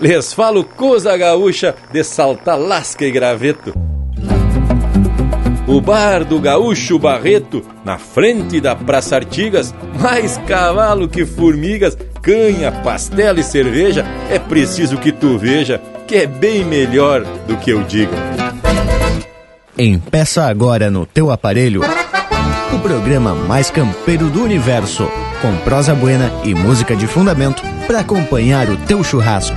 lhes falo coisa gaúcha de saltar lasca e graveto. O bar do Gaúcho Barreto, na frente da Praça Artigas, mais cavalo que formigas, canha, pastel e cerveja, é preciso que tu veja que é bem melhor do que eu diga. Empeça agora no teu aparelho o programa mais campeiro do universo, com prosa buena e música de fundamento para acompanhar o teu churrasco.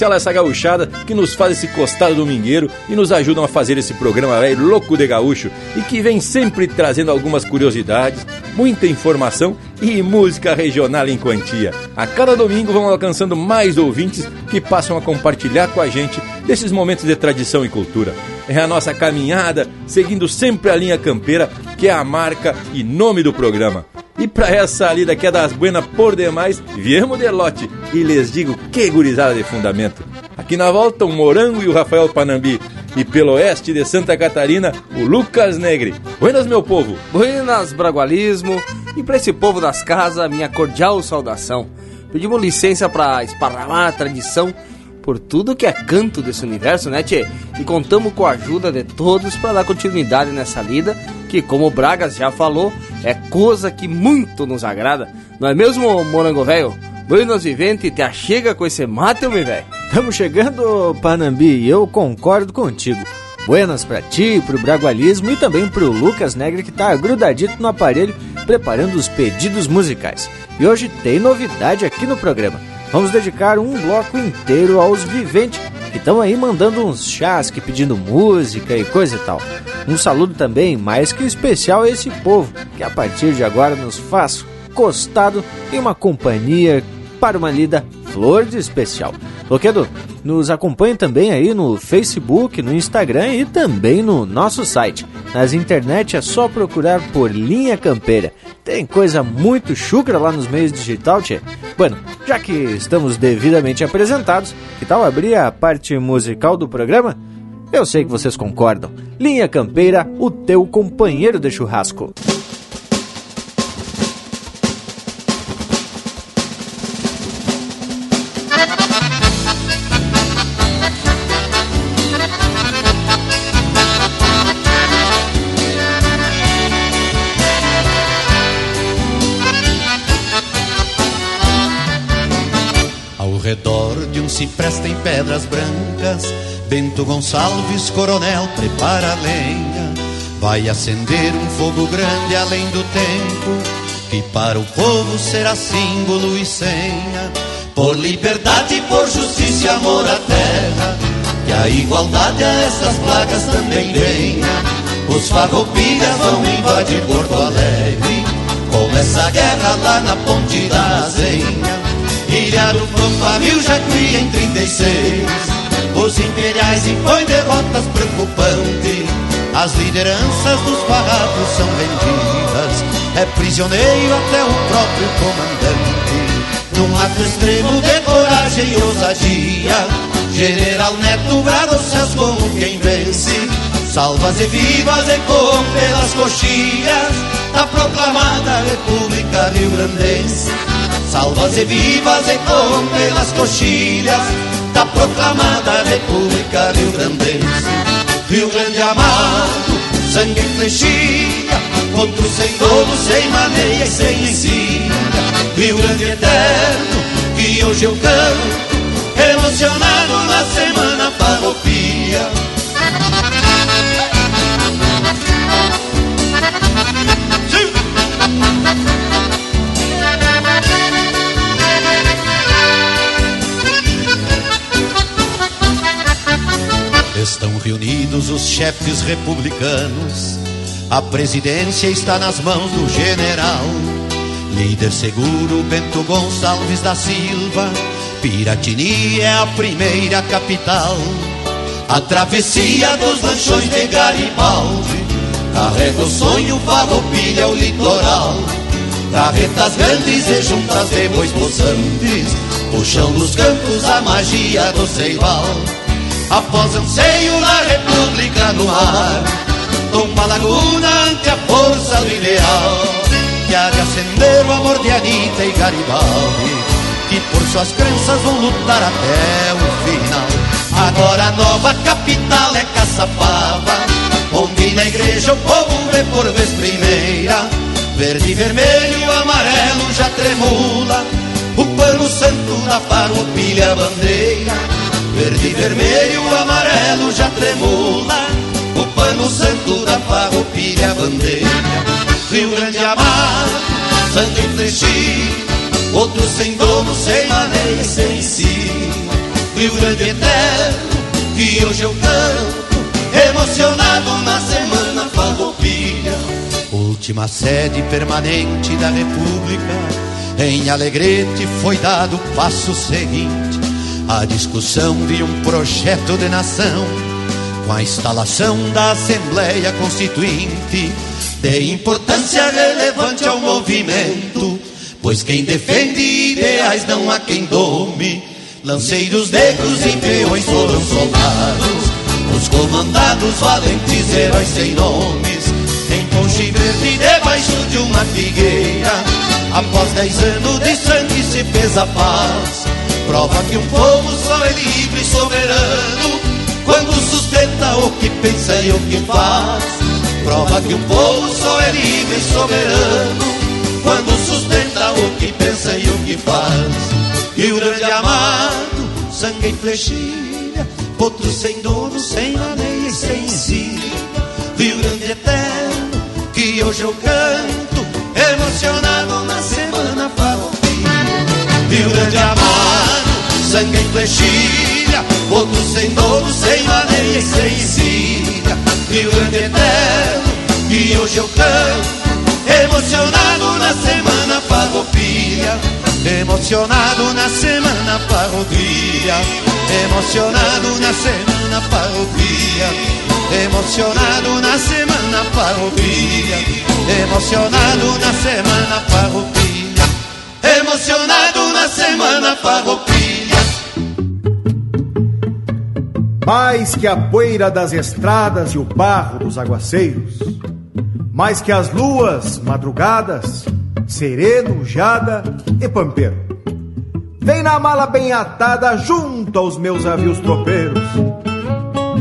Especial a essa gauchada que nos faz esse costado domingueiro e nos ajudam a fazer esse programa velho louco de gaúcho e que vem sempre trazendo algumas curiosidades, muita informação e música regional em quantia. A cada domingo vão alcançando mais ouvintes que passam a compartilhar com a gente desses momentos de tradição e cultura. É a nossa caminhada, seguindo sempre a linha campeira, que é a marca e nome do programa. E para essa lida que é das buenas por demais, viemos de lote e lhes digo que gurizada de fundamento. Aqui na volta o Morango e o Rafael Panambi. E pelo oeste de Santa Catarina, o Lucas Negre. Buenas, meu povo. Buenas, bragualismo. E para esse povo das casas, minha cordial saudação. Pedimos licença para esparramar a tradição por tudo que é canto desse universo, né, Tchê? E contamos com a ajuda de todos para dar continuidade nessa lida, que, como o Bragas já falou, é coisa que muito nos agrada. Não é mesmo, Morango Velho? Buenos vivente, te achega com esse mate, meu velho? Estamos chegando, Panambi, e eu concordo contigo. Buenas para ti, pro Bragualismo e também pro Lucas Negre que tá grudadito no aparelho preparando os pedidos musicais. E hoje tem novidade aqui no programa vamos dedicar um bloco inteiro aos viventes que estão aí mandando uns chás, que pedindo música e coisa e tal. Um saludo também mais que especial a esse povo que a partir de agora nos faz costado e uma companhia para uma lida flor de especial. Loquedo, nos acompanhe também aí no Facebook, no Instagram e também no nosso site. Nas internet é só procurar por Linha Campeira. Tem coisa muito chucra lá nos meios digital, tchê. Bueno, já que estamos devidamente apresentados, que tal abrir a parte musical do programa? Eu sei que vocês concordam. Linha Campeira, o teu companheiro de churrasco. Ciprés tem pedras brancas. Bento Gonçalves, coronel, prepara a lenha. Vai acender um fogo grande além do tempo, que para o povo será símbolo e senha. Por liberdade, por justiça e amor à terra, que a igualdade a essas plagas também venha. Os farroupilhas vão invadir Porto Alegre, começa a guerra lá na ponte da Zenha. Ilha do Pampa, já cria em 36 Os imperiais impõem derrotas preocupantes. As lideranças dos farrapos são vendidas. É prisioneiro até o próprio comandante. Num ato extremo de coragem e ousadia General Neto céus como quem vence Salvas e vivas ecoam pelas coxilhas Da proclamada República Rio-Grandense. Salvas e vivas ecoam pelas coxilhas Da proclamada República Rio Grandense Rio Grande amado, sangue e flechilha Outro sem dono, sem maneia e sem ensina Rio Grande eterno, que hoje eu canto Emocionado na semana farroupilha os chefes republicanos. A presidência está nas mãos do general. Líder seguro Bento Gonçalves da Silva. Piratini é a primeira capital. A travessia dos lanchões de Garibaldi carrega o sonho, farroupilha o litoral. Carretas grandes e juntas de bois possantes, puxam dos campos a magia do ceival. Após anseio na república no ar Tomba laguna ante a força do ideal Que há de acender o amor de Anitta e Garibaldi Que por suas crenças vão lutar até o final. Agora a nova capital é Caçapava Onde na igreja o povo vê por vez primeira Verde, vermelho, amarelo já tremula O pano santo da farroupilha bandeira Verde, vermelho, amarelo já tremula O pano santo da farroupilha bandeira. Rio Grande amado, e flechilha Outro sem dono, sem maneira sem si. Rio Grande eterno, que hoje eu canto Emocionado na semana farroupilha Última sede permanente da República em Alegrete foi dado o passo seguinte a discussão de um projeto de nação com a instalação da Assembleia Constituinte de importância relevante ao movimento, pois quem defende ideais não há quem dome. Lanceiros negros e peões foram soldados, os comandados valentes heróis sem nomes, em ponche verde debaixo de uma figueira. Após dez anos de sangue se fez a paz Prova que um povo só é livre e soberano quando sustenta o que pensa e o que faz. Prova que um povo só é livre e soberano quando sustenta o que pensa e o que faz. E o grande amado, sangue e flechilha, outro sem dono, sem maneira e sem si. Rio Grande eterno, que hoje eu canto, emocionado na semana. Rio Grande amado sangue em flechilha, outro sem dono, sem maneira e sem encilha. Rio Grande eterno, que hoje eu canto, Emocionado na semana farroupilha. Emocionado na semana farroupilha. Emocionado na semana farroupilha. Emocionado na semana farroupilha. Emocionado na semana farroupilha. Emocionado na semana farroupilha Mais que a poeira das estradas e o barro dos aguaceiros mais que as luas madrugadas, sereno, jada e pampeiro. Vem na mala bem atada junto aos meus avios tropeiros.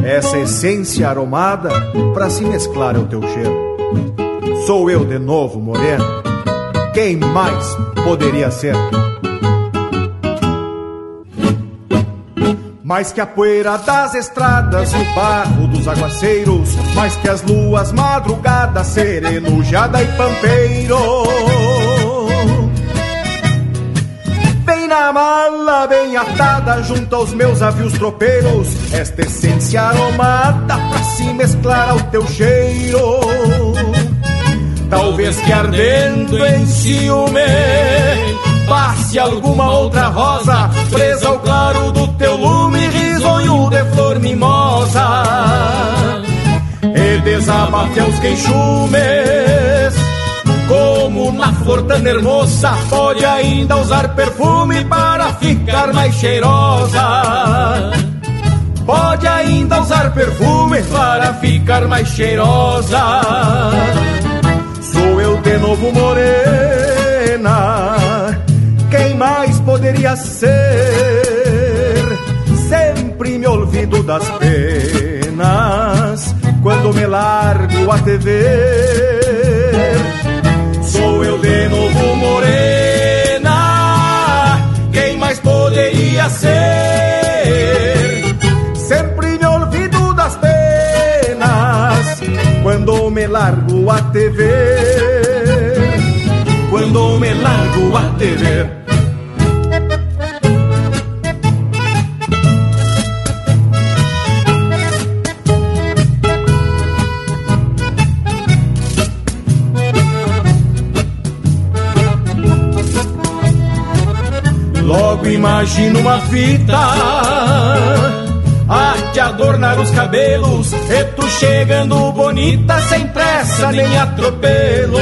Essa essência aromada pra se mesclar ao teu cheiro. Sou eu de novo, moreno. Quem mais poderia ser? Mais que a poeira das estradas, o barro dos aguaceiros, mais que as luas madrugadas, sereno, jada e pampeiro. Bem na mala, bem atada, junto aos meus avios tropeiros, esta essência aromada pra se mesclar ao teu cheiro. Talvez que ardendo em ciúme passe alguma outra rosa presa ao claro do teu lume, risonho de flor mimosa. E desabafe aos queixumes, como na flor tão hermosa, pode ainda usar perfume para ficar mais cheirosa. Pode ainda usar perfume para ficar mais cheirosa. Sou eu de novo morena poderia ser? Sempre me olvido das penas quando me largo a ver. Sou eu de novo morena, quem mais poderia ser? Sempre me olvido das penas quando me largo a ver. Quando me largo a te imagino uma fita. A te adornar os cabelos E tu chegando bonita sem pressa nem atropelos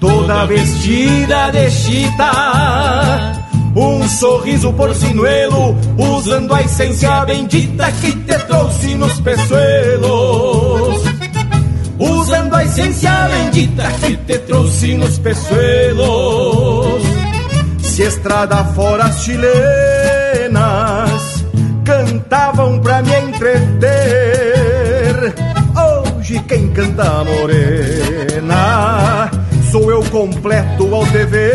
Toda vestida de chita um sorriso porcinuelo, usando a essência bendita que te trouxe nos peçoelos. Usando a essência bendita que te trouxe nos peçoelos se estrada fora as chilenas cantavam pra me entreter. Hoje quem canta morena sou eu completo ao dever.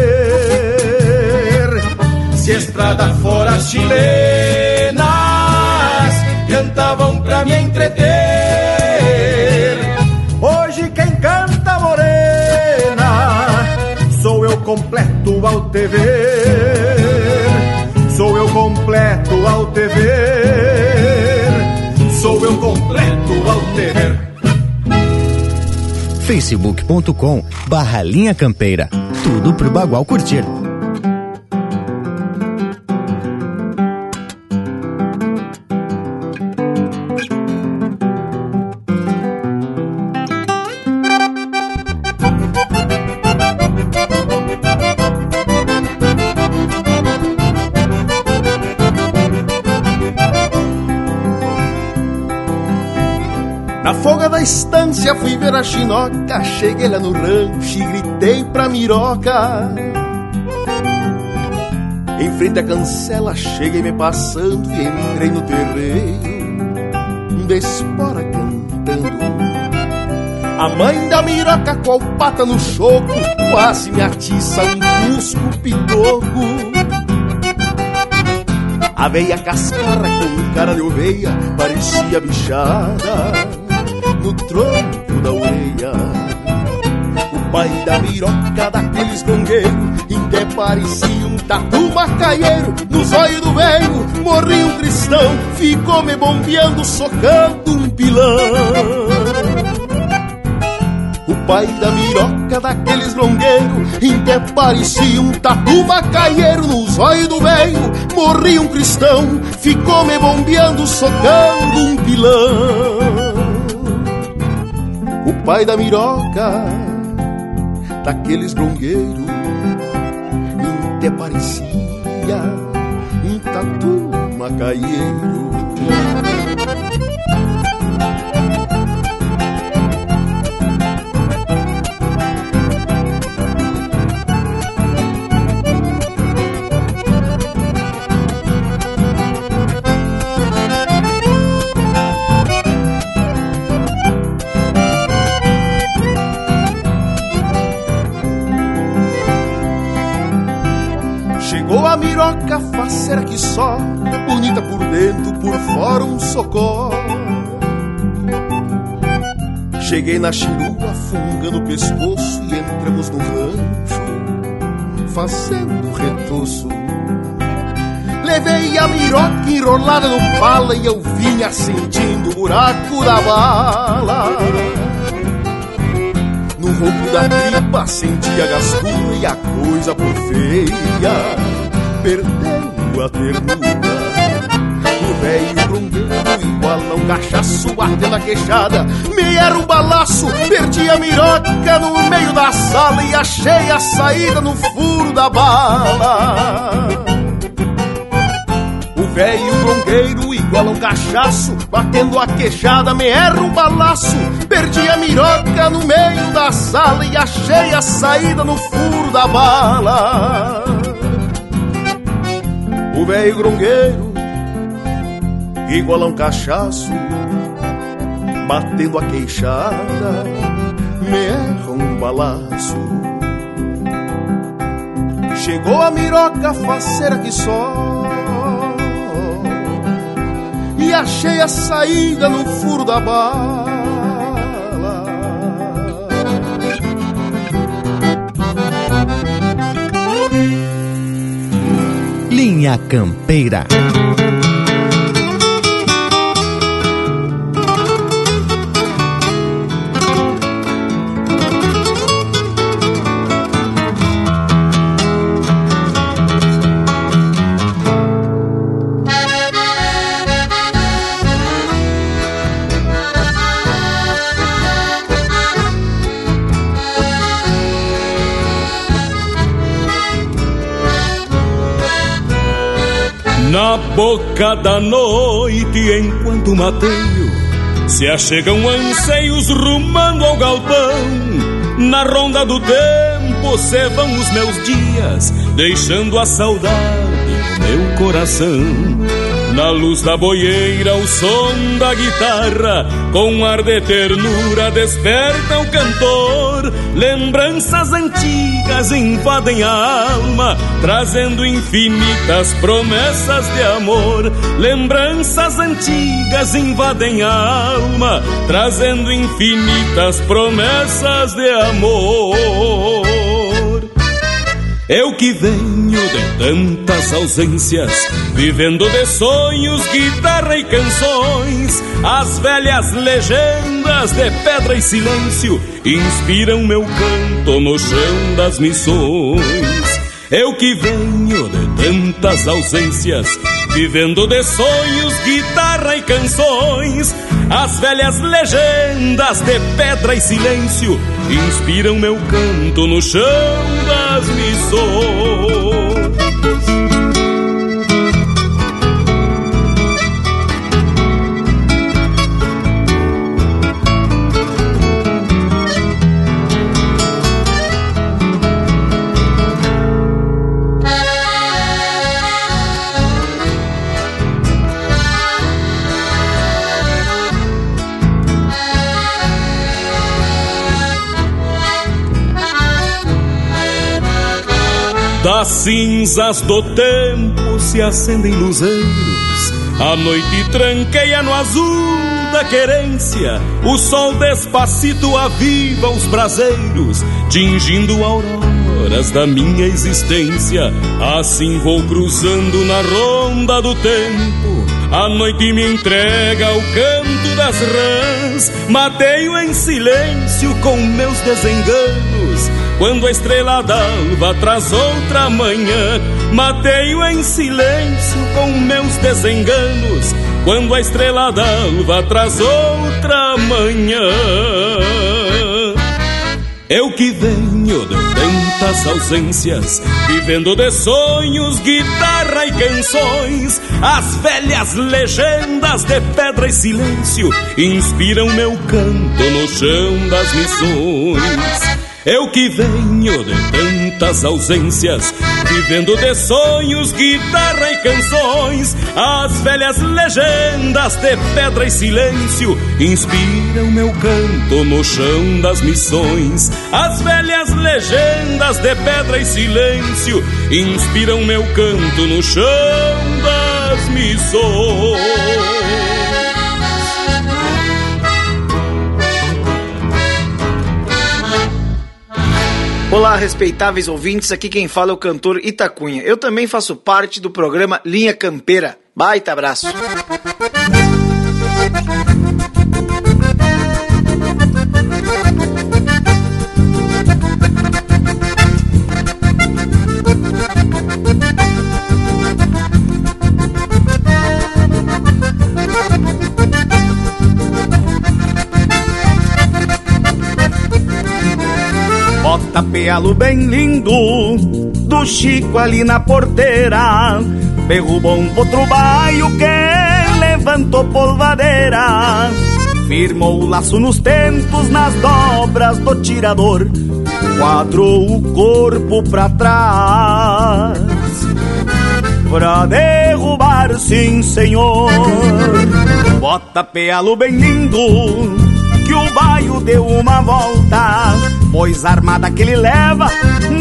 Se estrada fora as chilenas cantavam pra me entreter. Completo ao ver. Sou eu completo ao ver. Sou eu completo ao ver. facebook.com barra linha campeira. Tudo pro Bagual curtir. Estância fui ver a chinoca, cheguei lá no rancho e gritei pra miroca. Em frente à cancela cheguei me passando e entrei no terreiro, de espora cantando. A mãe da miroca com a pata no choco, quase me atiça um cusco pitoco. A veia cascara com cara de oveia parecia bichada no tronco da orelha. O pai da miroca daqueles gongueiros, em que parecia um tatu macaieiro, nos olhos do velho morri um cristão, ficou me bombeando, socando um pilão. O pai da miroca daqueles longueiros Até parecia um tatu macaieiro nos olhos do veio Morri um cristão, ficou me bombeando, socando um pilão O pai da miroca daqueles longueiros Até parecia um tatu macaieiro por fora um socó. Cheguei na chirua, fungando o pescoço e entramos no rancho, fazendo retoço. Levei a miroca enrolada no pala e eu vinha sentindo o buraco da bala. No ronco da tripa senti a gastura e a coisa por feia perdendo a ternura. Velho grungueiro igual a um cachaço batendo a queixada. Me era um balaço, perdi a miroca no meio da sala e achei a saída no furo da bala. O velho bronqueiro igual um cachaço, batendo a queixada, me erra um balaço. Perdi a miroca no meio da sala e achei a saída no furo da bala o velho grongueiro, igual a um cachaço, batendo a queixada, me erra um balaço. Chegou a miroca faceira que só, e achei a saída no furo da bala. Linha Campeira. Boca da noite, enquanto mateio se achegam anseios rumando ao galpão. Na ronda do tempo se vão os meus dias, deixando a saudade no meu coração. Na luz da boieira, o som da guitarra, com ar de ternura, desperta o cantor. Lembranças antigas invadem a alma, trazendo infinitas promessas de amor. Lembranças antigas invadem a alma, trazendo infinitas promessas de amor. Eu que venho de tantas ausências, vivendo de sonhos, guitarra e canções, as velhas legendas de pedra e silêncio inspiram meu canto no chão das missões. Eu que venho de tantas ausências, vivendo de sonhos, guitarra e canções, as velhas legendas de pedra e silêncio inspiram meu canto no chão das missões. Das cinzas do tempo se acendem luzeiros, a noite tranqueia no azul da querência, o sol despacito aviva os braseiros, tingindo auroras da minha existência. Assim vou cruzando na ronda do tempo A noite me entrega o canto das rãs, matei-o em silêncio com meus desenganos. Quando a estrela d'alva traz outra manhã, matei-o em silêncio com meus desenganos. Quando a estrela d'alva traz outra manhã. Eu que venho de tantas ausências, vivendo de sonhos, guitarra e canções, as velhas legendas de pedra e silêncio inspiram meu canto no chão das missões. Eu que venho de tantas ausências, vivendo de sonhos, guitarra e canções, as velhas legendas de pedra e silêncio inspiram meu canto no chão das missões. As velhas legendas de pedra e silêncio inspiram meu canto no chão das missões. Olá, respeitáveis ouvintes, aqui quem fala é o cantor Itacunha. Eu também faço parte do programa Linha Campeira. Baita abraço. Tapealo bem lindo do Chico ali na porteira. Derrubou um outro baio que levantou polvadeira. Firmou o laço nos tentos, nas dobras do tirador. Quadrou o corpo pra trás. Pra derrubar, sim, senhor. Bota pealo bem lindo, que o baio deu uma volta Pois armada que ele leva,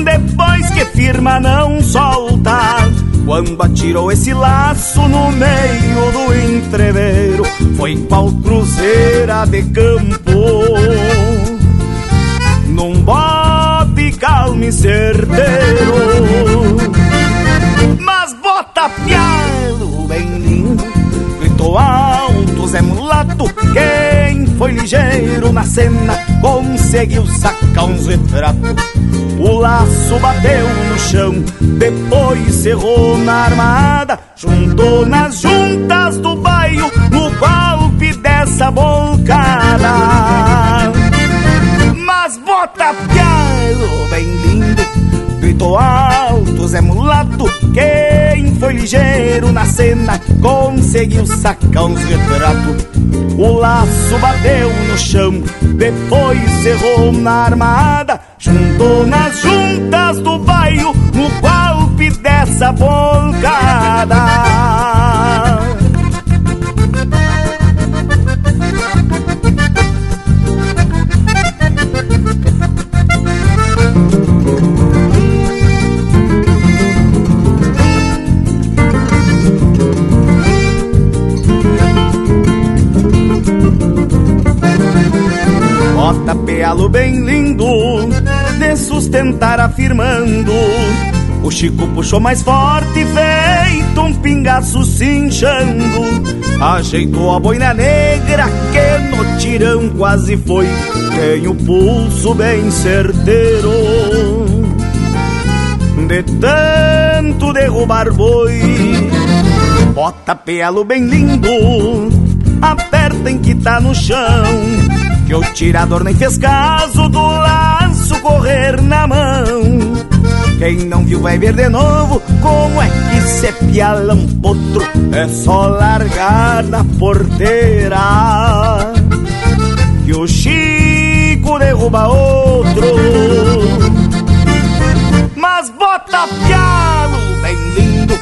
depois que firma não solta. Quando atirou esse laço no meio do entreveiro, foi qual cruzeira de campo. Num bote calmo e certeiro, mas bota pialo bem lindo, gritou alto Zé Mulato, quem foi ligeiro na cena conseguiu sacar uns retratos. O laço bateu no chão, depois cerrou na armada, juntou nas juntas do bairro no golpe dessa bolcada. Mas bota pialo bem lindo, gritou alto Zé Mulato, quem foi ligeiro na cena conseguiu sacar uns retratos. O laço bateu no chão, depois cerrou na armada, juntou nas juntas do bairro no golpe dessa volcada. Tapealo bem lindo, de sustentar afirmando. O Chico puxou mais forte, feito um pingaço cinchando. Ajeitou a boina negra que no tirão quase foi. Tem o pulso bem certeiro. De tanto derrubar boi, bota pelo bem lindo, aperta em que tá no chão que o tirador nem fez caso do laço correr na mão. Quem não viu vai ver de novo como é que se piala um potro. É só largar na porteira que o Chico derruba outro. Mas bota pialo bem lindo,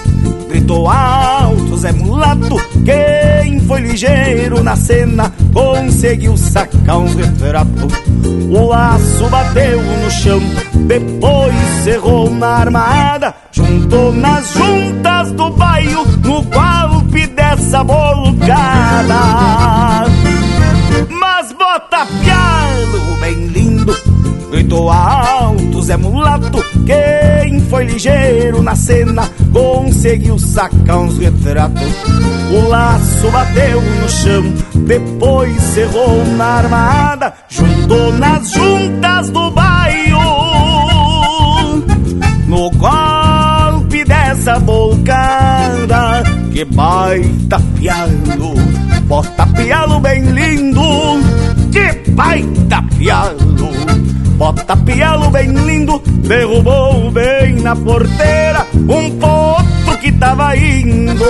gritou alto Zé Mulato. Quem foi ligeiro na cena conseguiu sacar um retrato. O laço bateu no chão, depois cerrou na armada, juntou nas juntas do bairro no golpe dessa bolcada. Mas bota pialo bem lindo, gritou alto Zé Mulato, quem foi ligeiro na cena, conseguiu sacar uns retratos. O laço bateu no chão, depois cerrou na armada, juntou nas juntas do bairro. No golpe dessa bocada, que baita pialo, bota pialo bem lindo, que baita pialo. Bota pialo bem lindo, derrubou bem na porteira um potro que tava indo.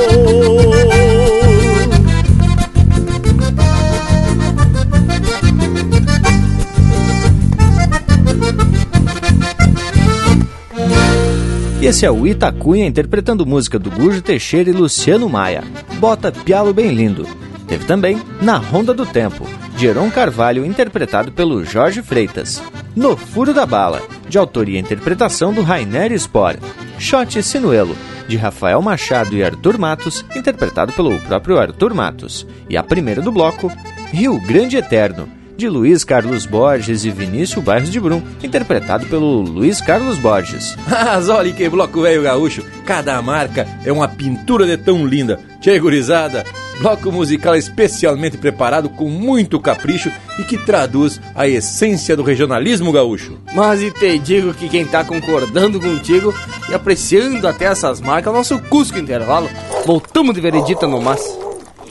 E esse é o Itacunha interpretando música do Gujo Teixeira e Luciano Maia. Bota Pialo Bem Lindo. Teve também Na Ronda do Tempo, de Heron Carvalho, interpretado pelo Jorge Freitas. No Furo da Bala, de autoria e interpretação do Rainer Spor. Shot Sinuelo, de Rafael Machado e Arthur Matos, interpretado pelo próprio Arthur Matos. E a primeira do bloco, Rio Grande Eterno, de Luiz Carlos Borges e Vinícius Bairros de Brum, interpretado pelo Luiz Carlos Borges. Mas olha que bloco velho gaúcho, cada marca é uma pintura de tão linda. Tchê gurizada, bloco musical especialmente preparado com muito capricho e que traduz a essência do regionalismo gaúcho. Mas e te digo que quem tá concordando contigo e apreciando até essas marcas é o nosso Cusco Intervalo. Voltamos de veredita no mas.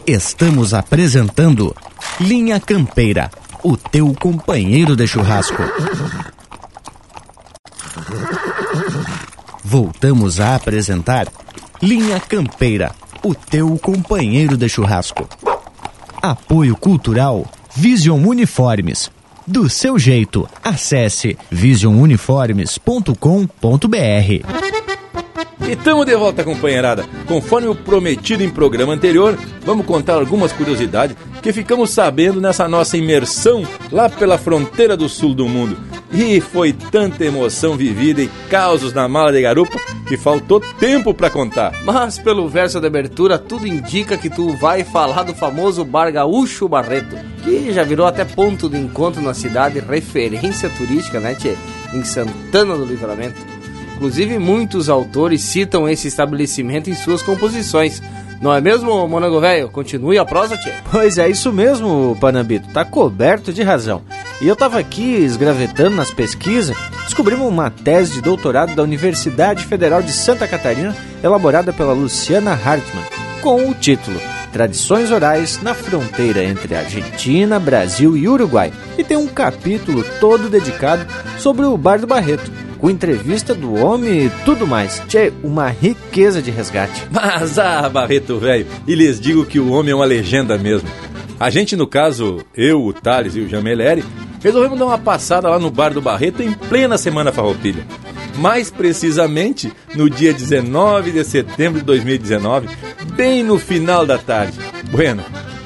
Estamos apresentando Linha Campeira, o teu companheiro de churrasco. Voltamos a apresentar Linha Campeira, o teu companheiro de churrasco. Apoio Cultural Vision Uniformes. Do seu jeito, acesse visionuniformes.com.br. E estamos de volta, companheirada. Conforme o prometido em programa anterior, vamos contar algumas curiosidades que ficamos sabendo nessa nossa imersão lá pela fronteira do sul do mundo. E foi tanta emoção vivida e causos na mala de garupa que faltou tempo para contar. Mas pelo verso de abertura, tudo indica que tu vai falar do famoso Bar Gaúcho Barreto, que já virou até ponto de encontro na cidade, referência turística, né, tchê? Em Santana do Livramento. Inclusive, muitos autores citam esse estabelecimento em suas composições. Não é mesmo, Monago Velho? Continue a prosa, tchê. Pois é, isso mesmo, Panambito. Tá coberto de razão. E eu tava aqui esgravetando nas pesquisas, descobrimos uma tese de doutorado da Universidade Federal de Santa Catarina, elaborada pela Luciana Hartmann, com o título Tradições Orais na Fronteira entre Argentina, Brasil e Uruguai. E tem um capítulo todo dedicado sobre o Bar do Barreto, com entrevista do homem e tudo mais. Tchê, uma riqueza de resgate. Mas, ah, Barreto velho, e lhes digo que o homem é uma legenda mesmo. A gente, no caso, eu, o Thales e o Jameleri, resolvemos dar uma passada lá no bar do Barreto em plena Semana Farroupilha. Mais precisamente no dia 19 de setembro de 2019, bem no final da tarde. Bueno,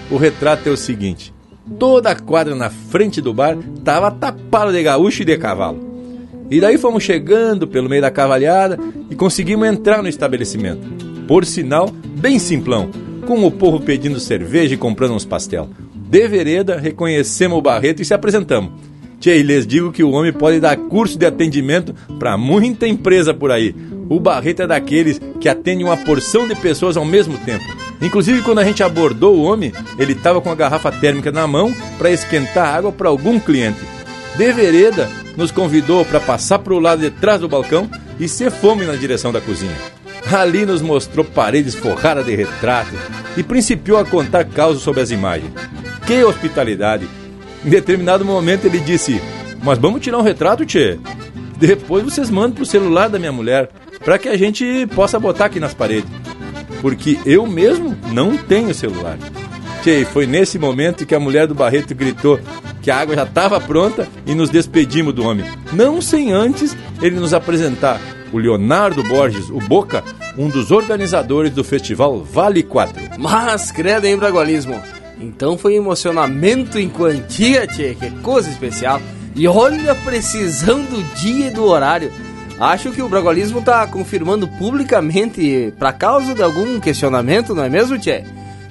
o retrato é o seguinte: toda a quadra na frente do bar tava tapada de gaúcho e de cavalo. E daí fomos chegando pelo meio da cavalhada e conseguimos entrar no estabelecimento. Por sinal, bem simplão, com o povo pedindo cerveja e comprando uns pastel. De vereda, reconhecemos o Barreto e se apresentamos. Tchê, lhes digo que o homem pode dar curso de atendimento para muita empresa por aí. O Barreto é daqueles que atende uma porção de pessoas ao mesmo tempo. Inclusive, quando a gente abordou o homem, ele estava com a garrafa térmica na mão para esquentar água para algum cliente. De vereda, nos convidou para passar para o lado de trás do balcão e ser fome na direção da cozinha. Ali nos mostrou paredes forradas de retratos e principiou a contar causos sobre as imagens. Que hospitalidade! Em determinado momento ele disse: Mas vamos tirar um retrato, tchê? Depois vocês mandam pro celular da minha mulher para que a gente possa botar aqui nas paredes. Porque eu mesmo não tenho celular. Tchê, foi nesse momento que a mulher do Barreto gritou que a água já estava pronta e nos despedimos do homem. Não sem antes ele nos apresentar o Leonardo Borges, o Boca, um dos organizadores do festival Vale 4. Mas, credo, hein, Bragualismo? Então foi emocionamento em quantia, tchê, que coisa especial. E olha a precisão do dia e do horário. Acho que o Bragualismo tá confirmando publicamente para causa de algum questionamento, não é mesmo, tchê?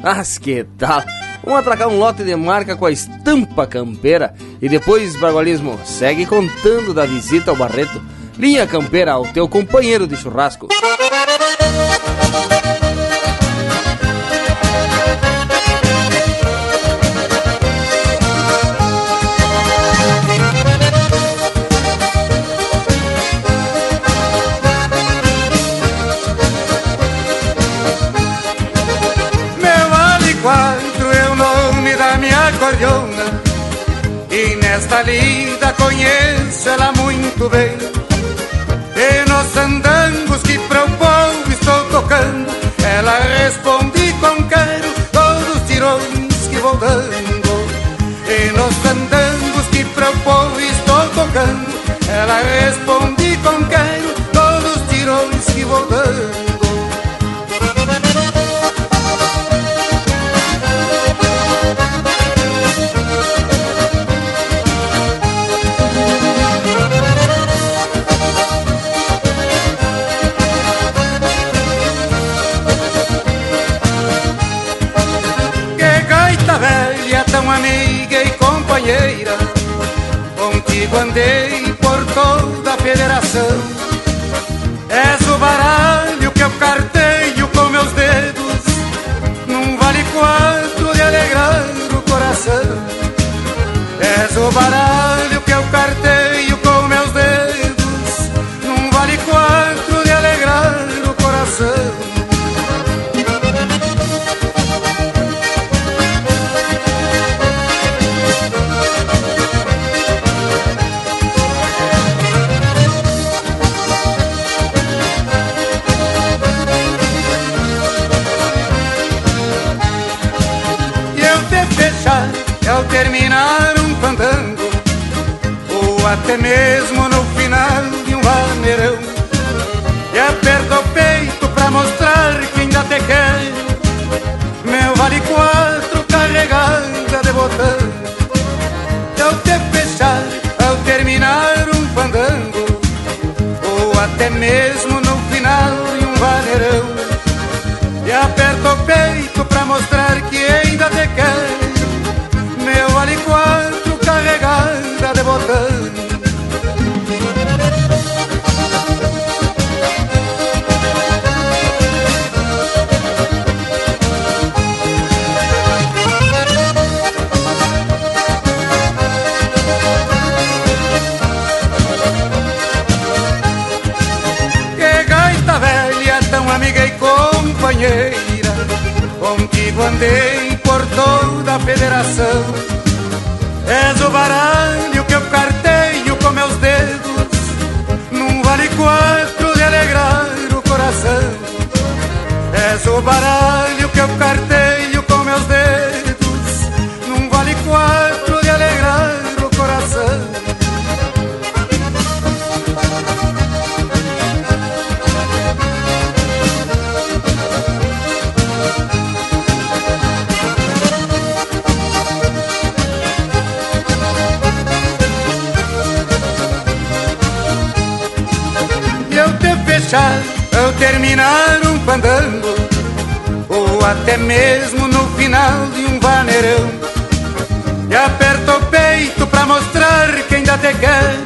Mas que tal? Vamos atracar um lote de marca com a estampa campeira e depois, Bragualismo, segue contando da visita ao Barreto. Linha Campeira, o teu companheiro de churrasco. E nesta lida conheço ela muito bem. E nos andangos que para o povo estou tocando. Ela responde com quero todos os tirões que vou dando. E nos andangos que para o povo estou tocando. Ela responde com quero todos os tirões que vou dando companheira, contigo andei por toda a federação. És o baralho que eu carteio com meus dedos, num vale quatro de alegrar o coração. És o baralho que eu carteio até mesmo Andei por toda a federação. És o baralho que eu carteio com meus dedos Num vale quatro de alegrar o coração. És o baralho que eu carteio terminar um fandango Ou até mesmo no final de um vaneirão. E aperta o peito pra mostrar que ainda te quer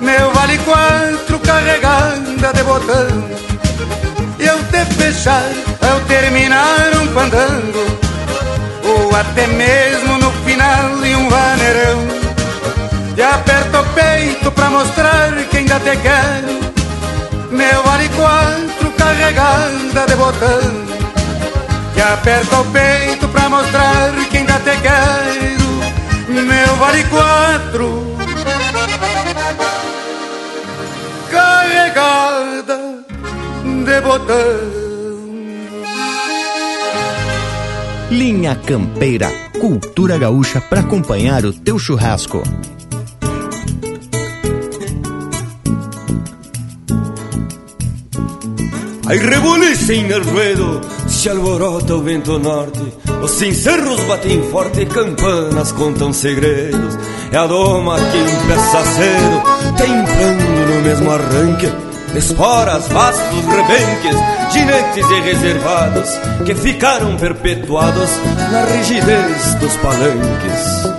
Meu vale quatro carregada de botão. E ao te fechar ao terminar um fandango Ou até mesmo no final de um vaneirão. E aperta o peito pra mostrar que ainda te quero meu vale quatro carregada de botão. Que aperta o peito pra mostrar que ainda te quero Meu vale quatro. Carregada de botão. Linha Campeira, cultura gaúcha para acompanhar o teu churrasco. Rebuliça em el ruedo, se alborota o vento norte, os cencerros batem forte, campanas contam segredos. É a doma que empeça cedo, templando no mesmo arranque, esporas, vastos rebenques, ginetes e reservados, que ficaram perpetuados na rigidez dos palanques.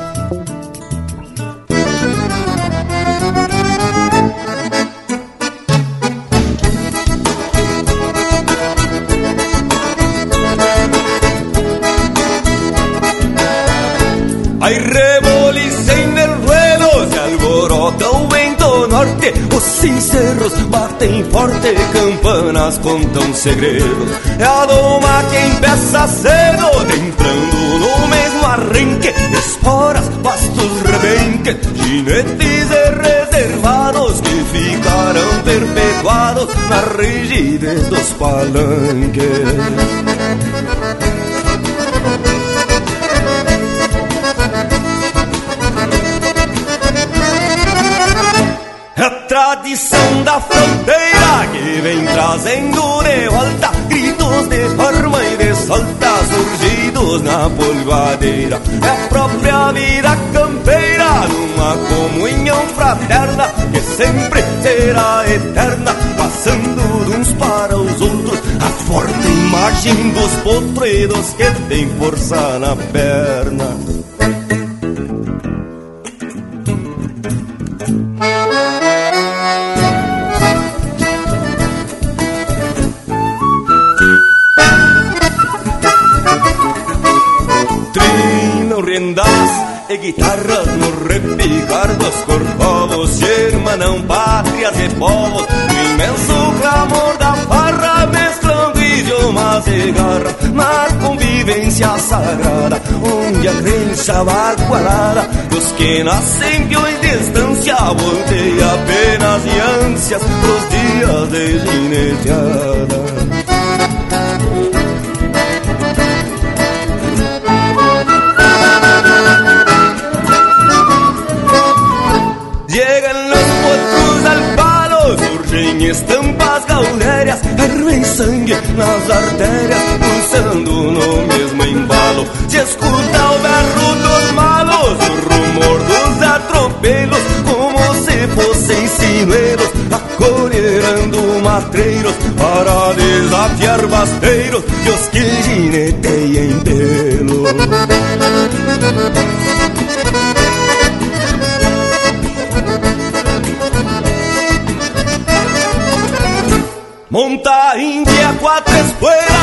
Campanas contam segredos. É a doma que empeça cedo, entrando no mesmo arranque, esporas, pastos, rebenques, ginetes e reservados que ficarão perpetuados na rigidez dos palanques. tradição da fronteira vem trazendo de volta gritos de forma e de solta surgidos na polvadeira. É a própria vida campeira numa comunhão fraterna que sempre será eterna, passando de uns para os outros a forte imagem dos potreiros que tem força na perna. Sagrada Onde a crença bagualada Dos que nascem peões de distância Voltei apenas e ânsias Pros dias de gineteada Surgem estampas gaulérias, fervem sangue nas artérias, pulsando no mesmo embalo. Se escuta o berro dos malos, o rumor dos atropelos, como se fossem sinuelos, acolherando matreiros para desafiar basteiros e os que gineteiem pelo. Monta índia, quatro espuela,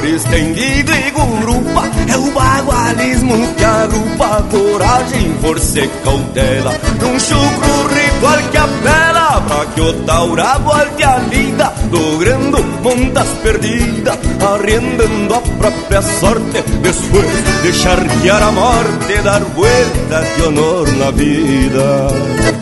cor estendido e gurupa É o bagualismo que agrupa coragem, força e cautela Num chucro ritual que apela pra que o taura volte a lida Logrando montas perdidas, arrendando a própria sorte Depois de charquear a morte, dar vuelta de honor na vida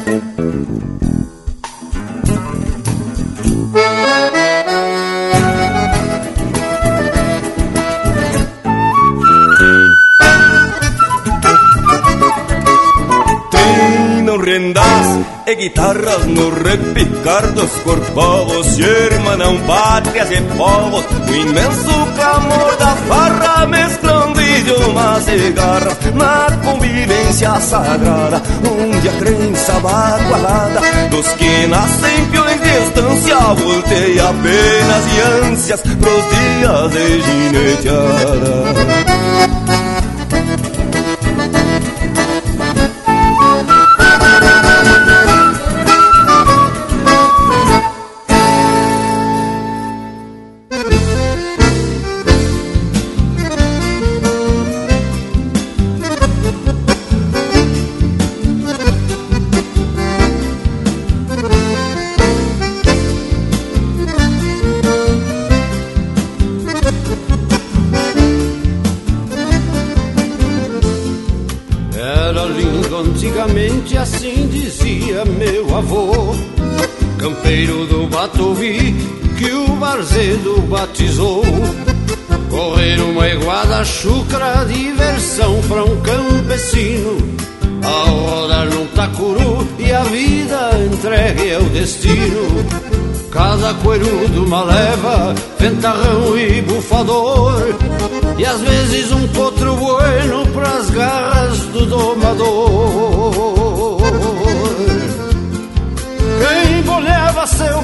repicar dos corcovos Hermanam pátrias e povos. O imenso clamor da farra Mesclando idiomas e garras Na convivência sagrada Onde a crença bagualada. Dos que nascem peões de estância Voltei apenas e ânsias Pros dias de gineteada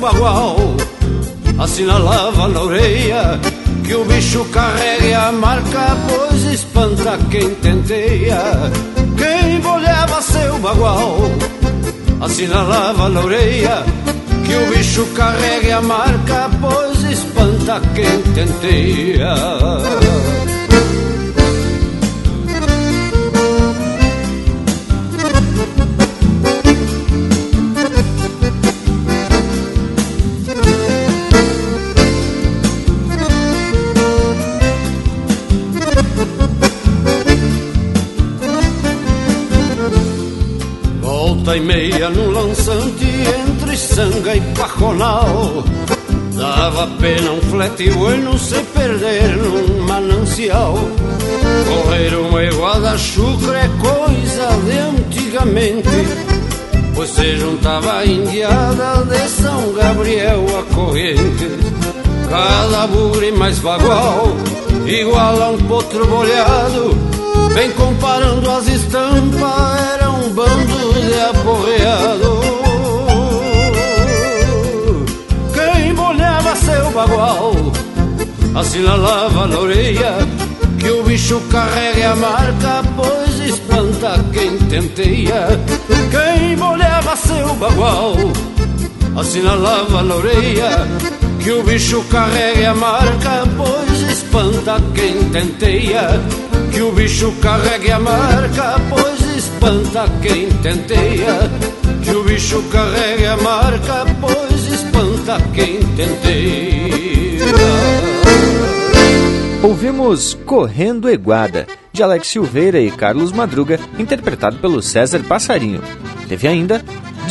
bagual assinalava na orelha que o bicho carregue a marca, pois espanta quem tenteia. Quem bolhava seu bagual, assinalava na orelha que o bicho carregue a marca, pois espanta quem tenteia. E meia no lançante entre sanga e pajonal. Dava pena um flete bueno se perder num manancial. Correr uma iguada chucra é coisa de antigamente, pois se juntava a indiada de São Gabriel a corrente. Cada bure mais bagual, igual a um potro bolhado, vem comparando as estampas, era um bando de aporreado. seu bagual Assinalava na orelha que o bicho carrega a marca Pois espanta quem tenteia Quem molhava seu bagual Assinalava na orelha que o bicho carrega a marca Pois espanta quem tenteia Que o bicho carrega a marca Pois espanta quem tenteia Que o bicho carrega a marca Pois espanta quem tenteia. Ouvimos Correndo Eguada, de Alex Silveira e Carlos Madruga, interpretado pelo César Passarinho. Teve ainda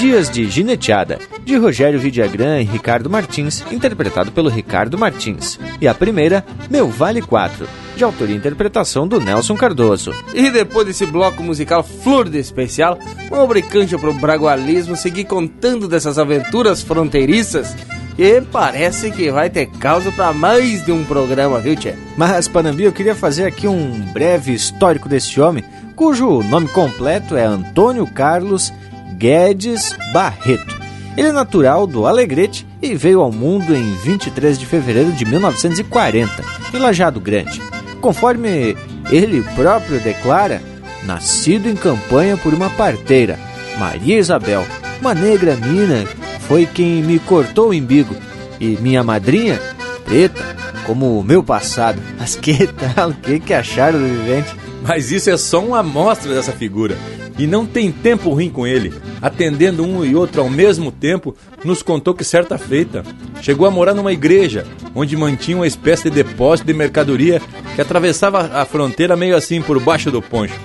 Dias de Gineteada, de Rogério Vidagrã e Ricardo Martins, interpretado pelo Ricardo Martins. E a primeira, Meu Vale 4, de autoria e interpretação do Nelson Cardoso. E depois desse bloco musical flor de especial, uma brincante pro bragualismo, seguir contando dessas aventuras fronteiriças que parece que vai ter causa para mais de um programa, viu, Tchê? Mas, Panambi, eu queria fazer aqui um breve histórico desse homem, cujo nome completo é Antônio Carlos Guedes Barreto. Ele é natural do Alegrete e veio ao mundo em 23 de fevereiro de 1940, em Lajado Grande. Conforme ele próprio declara, nascido em campanha por uma parteira, Maria Isabel, uma negra mina, foi quem me cortou o umbigo, e minha madrinha, preta, como o meu passado. Mas que tal? O que, que acharam do vivente? Mas isso é só uma amostra dessa figura e não tem tempo ruim com ele. Atendendo um e outro ao mesmo tempo, nos contou que certa feita chegou a morar numa igreja onde mantinha uma espécie de depósito de mercadoria que atravessava a fronteira meio assim por baixo do poncho.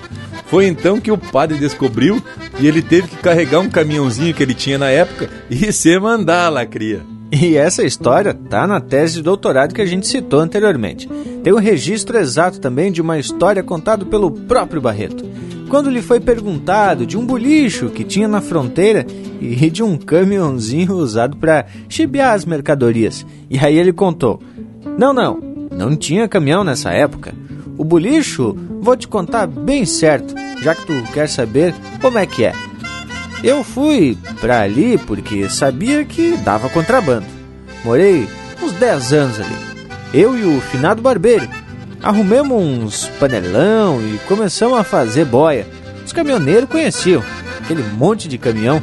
Foi então que o padre descobriu e ele teve que carregar um caminhãozinho que ele tinha na época e se mandar lá, cria. E essa história tá na tese de doutorado que a gente citou anteriormente. Tem um registro exato também de uma história contada pelo próprio Barreto quando lhe foi perguntado de um bolicho que tinha na fronteira e de um caminhãozinho usado para chibiar as mercadorias. E aí ele contou: Não, não, não tinha caminhão nessa época. O bolicho, vou te contar bem certo, já que tu quer saber como é que é. Eu fui para ali porque sabia que dava contrabando. Morei uns 10 anos ali. Eu e o finado barbeiro Arrumemos uns panelão e começamos a fazer boia. Os caminhoneiros conheciam aquele monte de caminhão.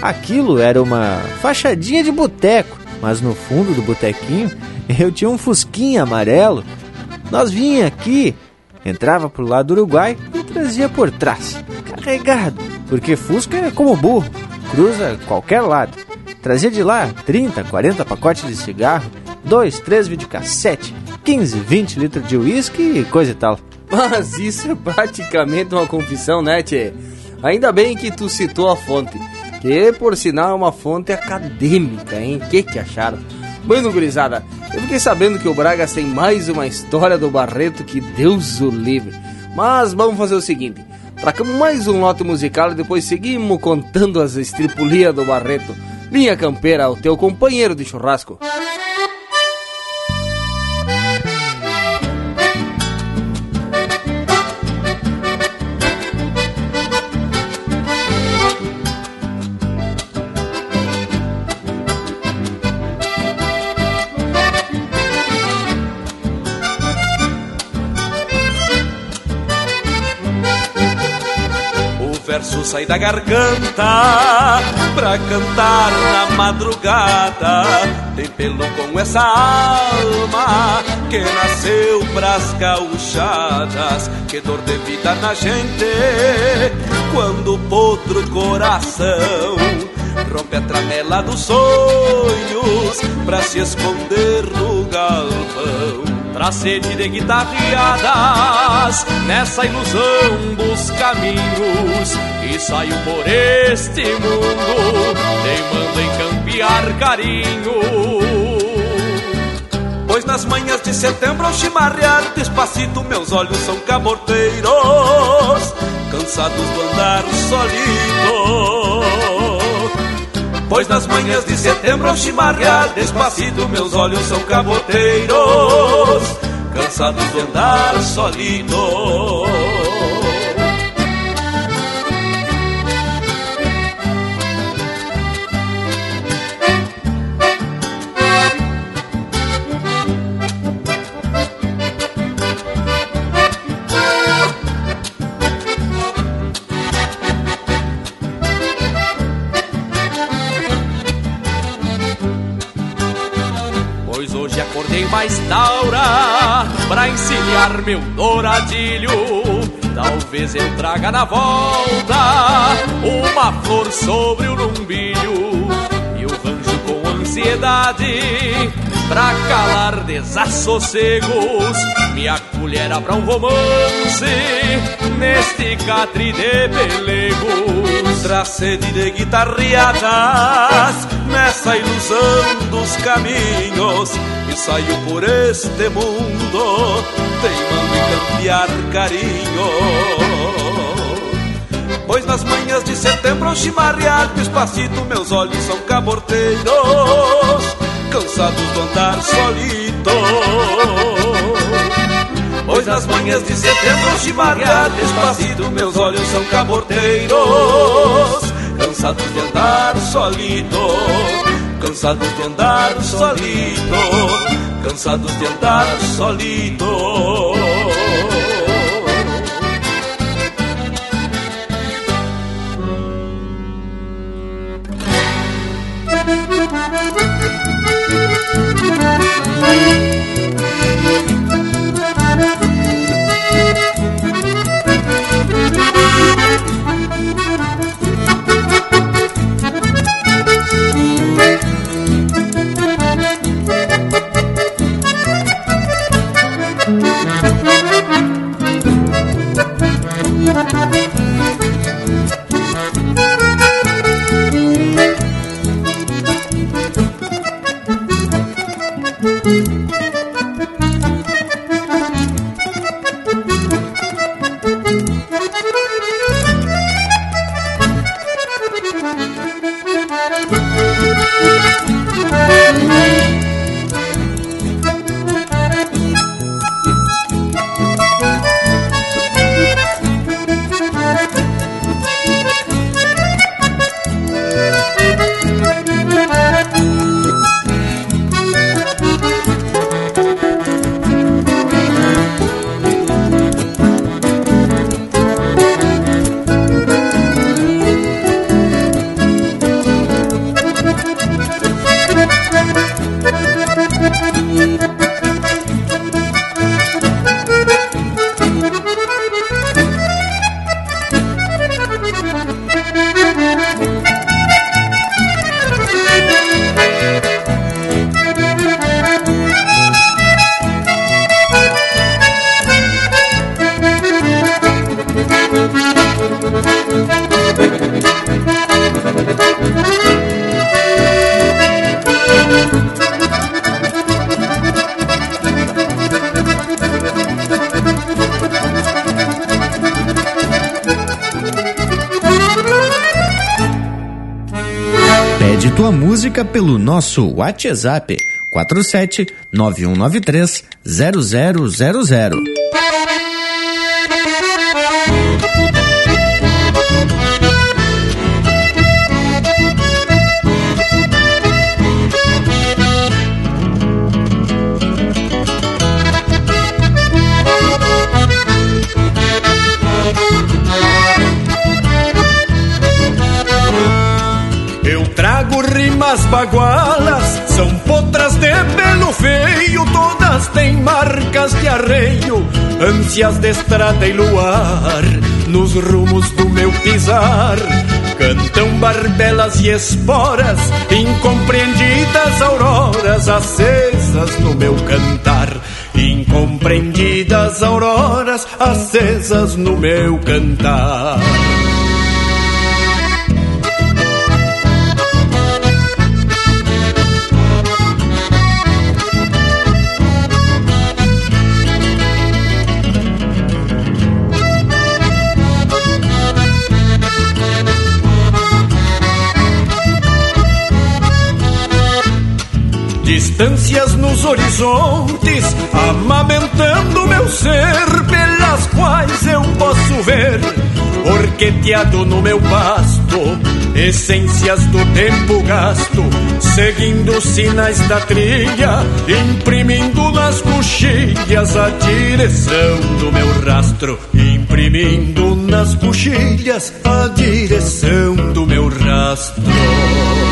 Aquilo era uma fachadinha de boteco, mas no fundo do botequinho eu tinha um fusquinha amarelo. Nós vinha aqui, entrava pro lado do Uruguai e trazia por trás, carregado, porque fusca é como burro, cruza qualquer lado. Trazia de lá 30, 40 pacotes de cigarro, dois, três videocassete, 15, 20 litros de uísque e coisa e tal. Mas isso é praticamente uma confissão, né, Tchê? Ainda bem que tu citou a fonte, que por sinal é uma fonte acadêmica, hein? Que que acharam? Bueno, gurizada, eu fiquei sabendo que o Bragas tem mais uma história do Barreto que Deus o livre. Mas vamos fazer o seguinte: tracamos mais um lote musical e depois seguimos contando as estripulias do Barreto. Linha Campeira, o teu companheiro de churrasco. Verso sai da garganta pra cantar na madrugada. Tem pelo com essa alma que nasceu pras gauchadas. Que dor de vida na gente quando o potro coração rompe a tramela dos sonhos pra se esconder no galpão. Pra sede de guitarreadas, nessa ilusão dos caminhos e saio por este mundo, teimando em campear carinho. Pois nas manhãs de setembro ao chimarrear Despacito meus olhos são caborteiros Cansados do andar solito Pois nas manhãs de setembro ao chimarrear Despacito meus olhos são caboteiros Cansados de andar solito mais taura pra encilhar meu douradilho. Talvez eu traga na volta uma flor sobre o lumbilho e o rancho com ansiedade pra calar desassossegos. Minha colher pra um romance neste catre de pelegos. Tra sede de guitarreadas nessa ilusão dos caminhos saio por este mundo teimando em campear carinho. Pois nas manhãs de setembro ao chimarrear despacito meus olhos são caborteiros cansados de andar solito Pois nas manhãs de setembro ao chimarrear despacito meus olhos são caborteiros cansados de andar solito, cansados de andar solito, cansados de andar solito. Nosso WhatsApp 47 9193 0000. As ânsias de estrada e luar, nos rumos do meu pisar. Cantam barbelas e esporas, incompreendidas auroras acesas no meu cantar. Incompreendidas auroras acesas no meu cantar. Distâncias nos horizontes, amamentando meu ser, pelas quais eu posso ver, orqueteado no meu pasto, essências do tempo gasto, seguindo sinais da trilha, imprimindo nas coxilhas a direção do meu rastro, imprimindo nas coxilhas a direção do meu rastro.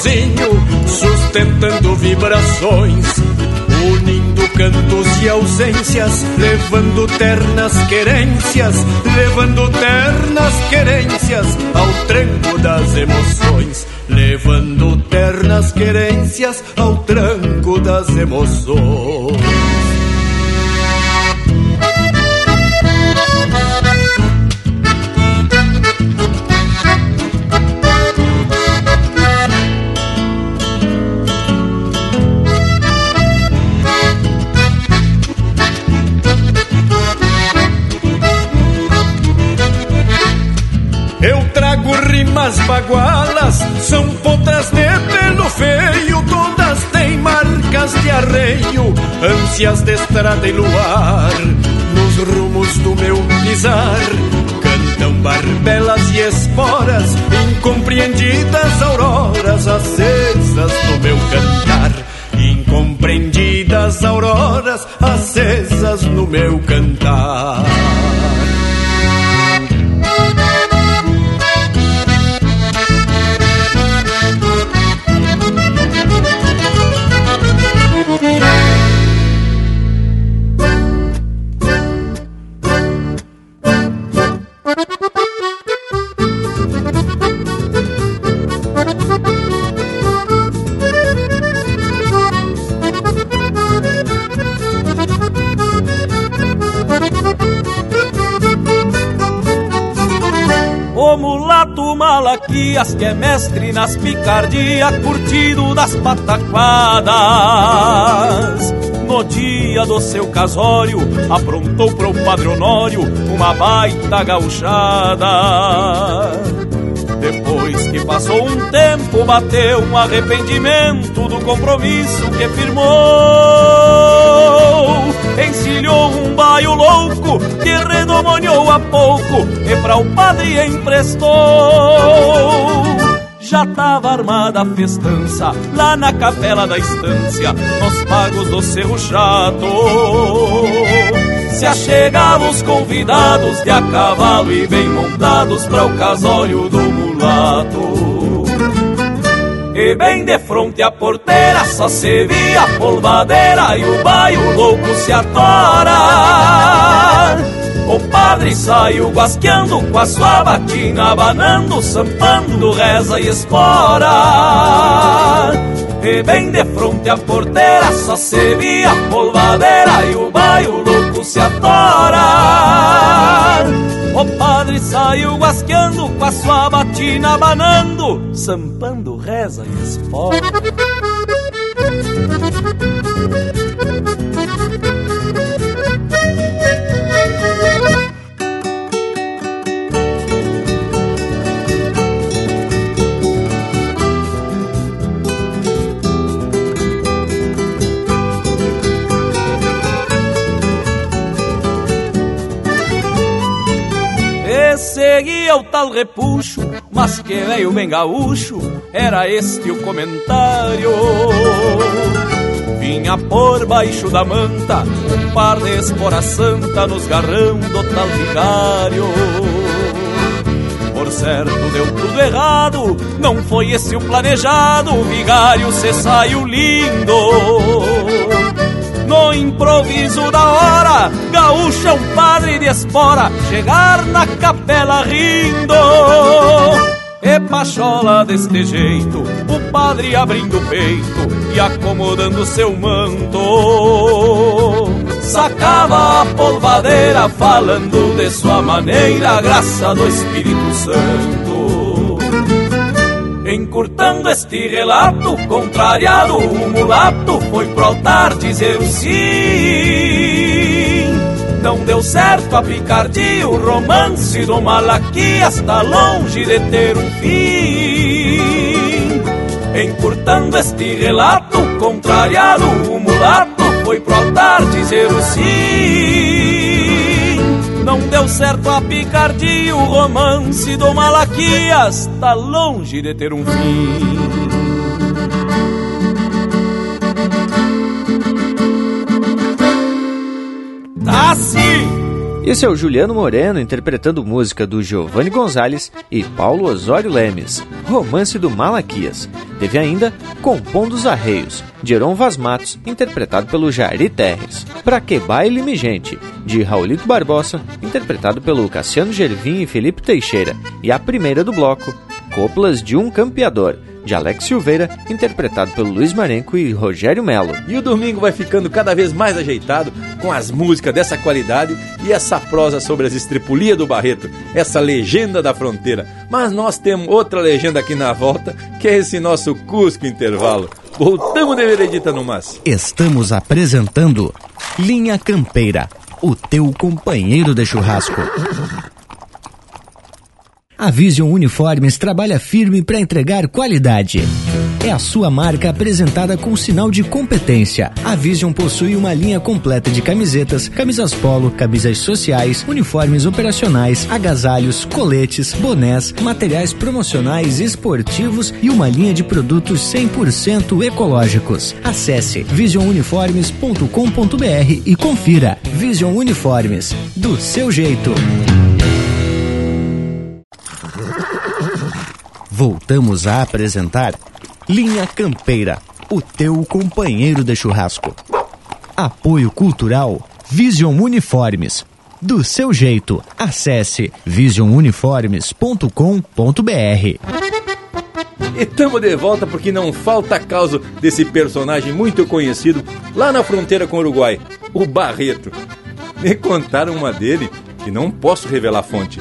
Sozinho, sustentando vibrações, unindo cantos e ausências, levando ternas querências, levando ternas querências ao tranco das emoções, levando ternas querências ao tranco das emoções. Rimas bagualas são potras de pelo feio, todas têm marcas de arreio, ânsias de estrada e luar. Nos rumos do meu pisar, cantam barbelas e esporas, incompreendidas auroras acesas no meu cantar. Incompreendidas auroras acesas no meu cantar. Malaquias, que é mestre nas picardias, curtido das pataquadas. No dia do seu casório, aprontou para o Padre Honório uma baita gauchada. Depois que passou um tempo, bateu um arrependimento do compromisso que firmou. Encilhou um baio louco que redomoniou a pouco e para o padre emprestou. Já tava armada a festança lá na capela da estância, nos pagos do Cerro Chato. Se achegavam os convidados de a cavalo e bem montados para o casório do mulato. E bem de fronte à porteira só se via a polvadeira e o baio louco se atora. O padre saiu guasqueando com a sua batina, abanando, sampando, reza e espora. E bem de fronte à porteira só se via a polvadeira e o baio louco se atora. O padre saiu guasqueando com a sua batina, abanando, sampando, reza e espora. seguia o tal repuxo, mas que veio bem gaúcho, era este o comentário. Vinha por baixo da manta, um par de espora santa nos garrão do tal vigário. Por certo deu tudo errado, não foi esse o planejado, o vigário se saiu lindo. No improviso da hora, gaúcho é um padre de espora, chegar na capela rindo. E pachola deste jeito, o padre abrindo o peito e acomodando seu manto. sacava a polvadeira falando de sua maneira graça do Espírito Santo. Encurtando este relato, contrariado, o mulato foi pro altar dizer sim. Não deu certo a picardia, o romance do Malaquias está longe de ter um fim. Encurtando este relato, contrariado, o mulato foi pro altar dizer o sim. Não deu certo a picardia, o romance do Malaquias está longe de ter um fim. Tá sim! Esse é o Juliano Moreno interpretando música do Giovanni Gonzalez e Paulo Osório Lemes, Romance do Malaquias. Teve ainda Compondo os Arreios, de Heron Vaz Matos, interpretado pelo Jari Terres. Pra Que Baile Me Gente, de Raulito Barbosa, interpretado pelo Cassiano Gervin e Felipe Teixeira. E a primeira do bloco, Coplas de um Campeador, de Alex Silveira, interpretado pelo Luiz Marenco e Rogério Melo. E o domingo vai ficando cada vez mais ajeitado com as músicas dessa qualidade e essa prosa sobre as estripulias do Barreto, essa legenda da fronteira. Mas nós temos outra legenda aqui na volta, que é esse nosso Cusco Intervalo. Voltamos de veredita no mas. Estamos apresentando Linha Campeira, o teu companheiro de churrasco. A Vision Uniformes trabalha firme para entregar qualidade. É a sua marca apresentada com sinal de competência. A Vision possui uma linha completa de camisetas, camisas polo, camisas sociais, uniformes operacionais, agasalhos, coletes, bonés, materiais promocionais esportivos e uma linha de produtos 100% ecológicos. Acesse visionuniformes.com.br e confira. Vision Uniformes, do seu jeito. Voltamos a apresentar Linha Campeira, o teu companheiro de churrasco. Apoio Cultural Vision Uniformes. Do seu jeito, acesse visionuniformes.com.br. E tamo de volta porque não falta causa desse personagem muito conhecido lá na fronteira com o Uruguai, o Barreto. Me contaram uma dele que não posso revelar a fonte.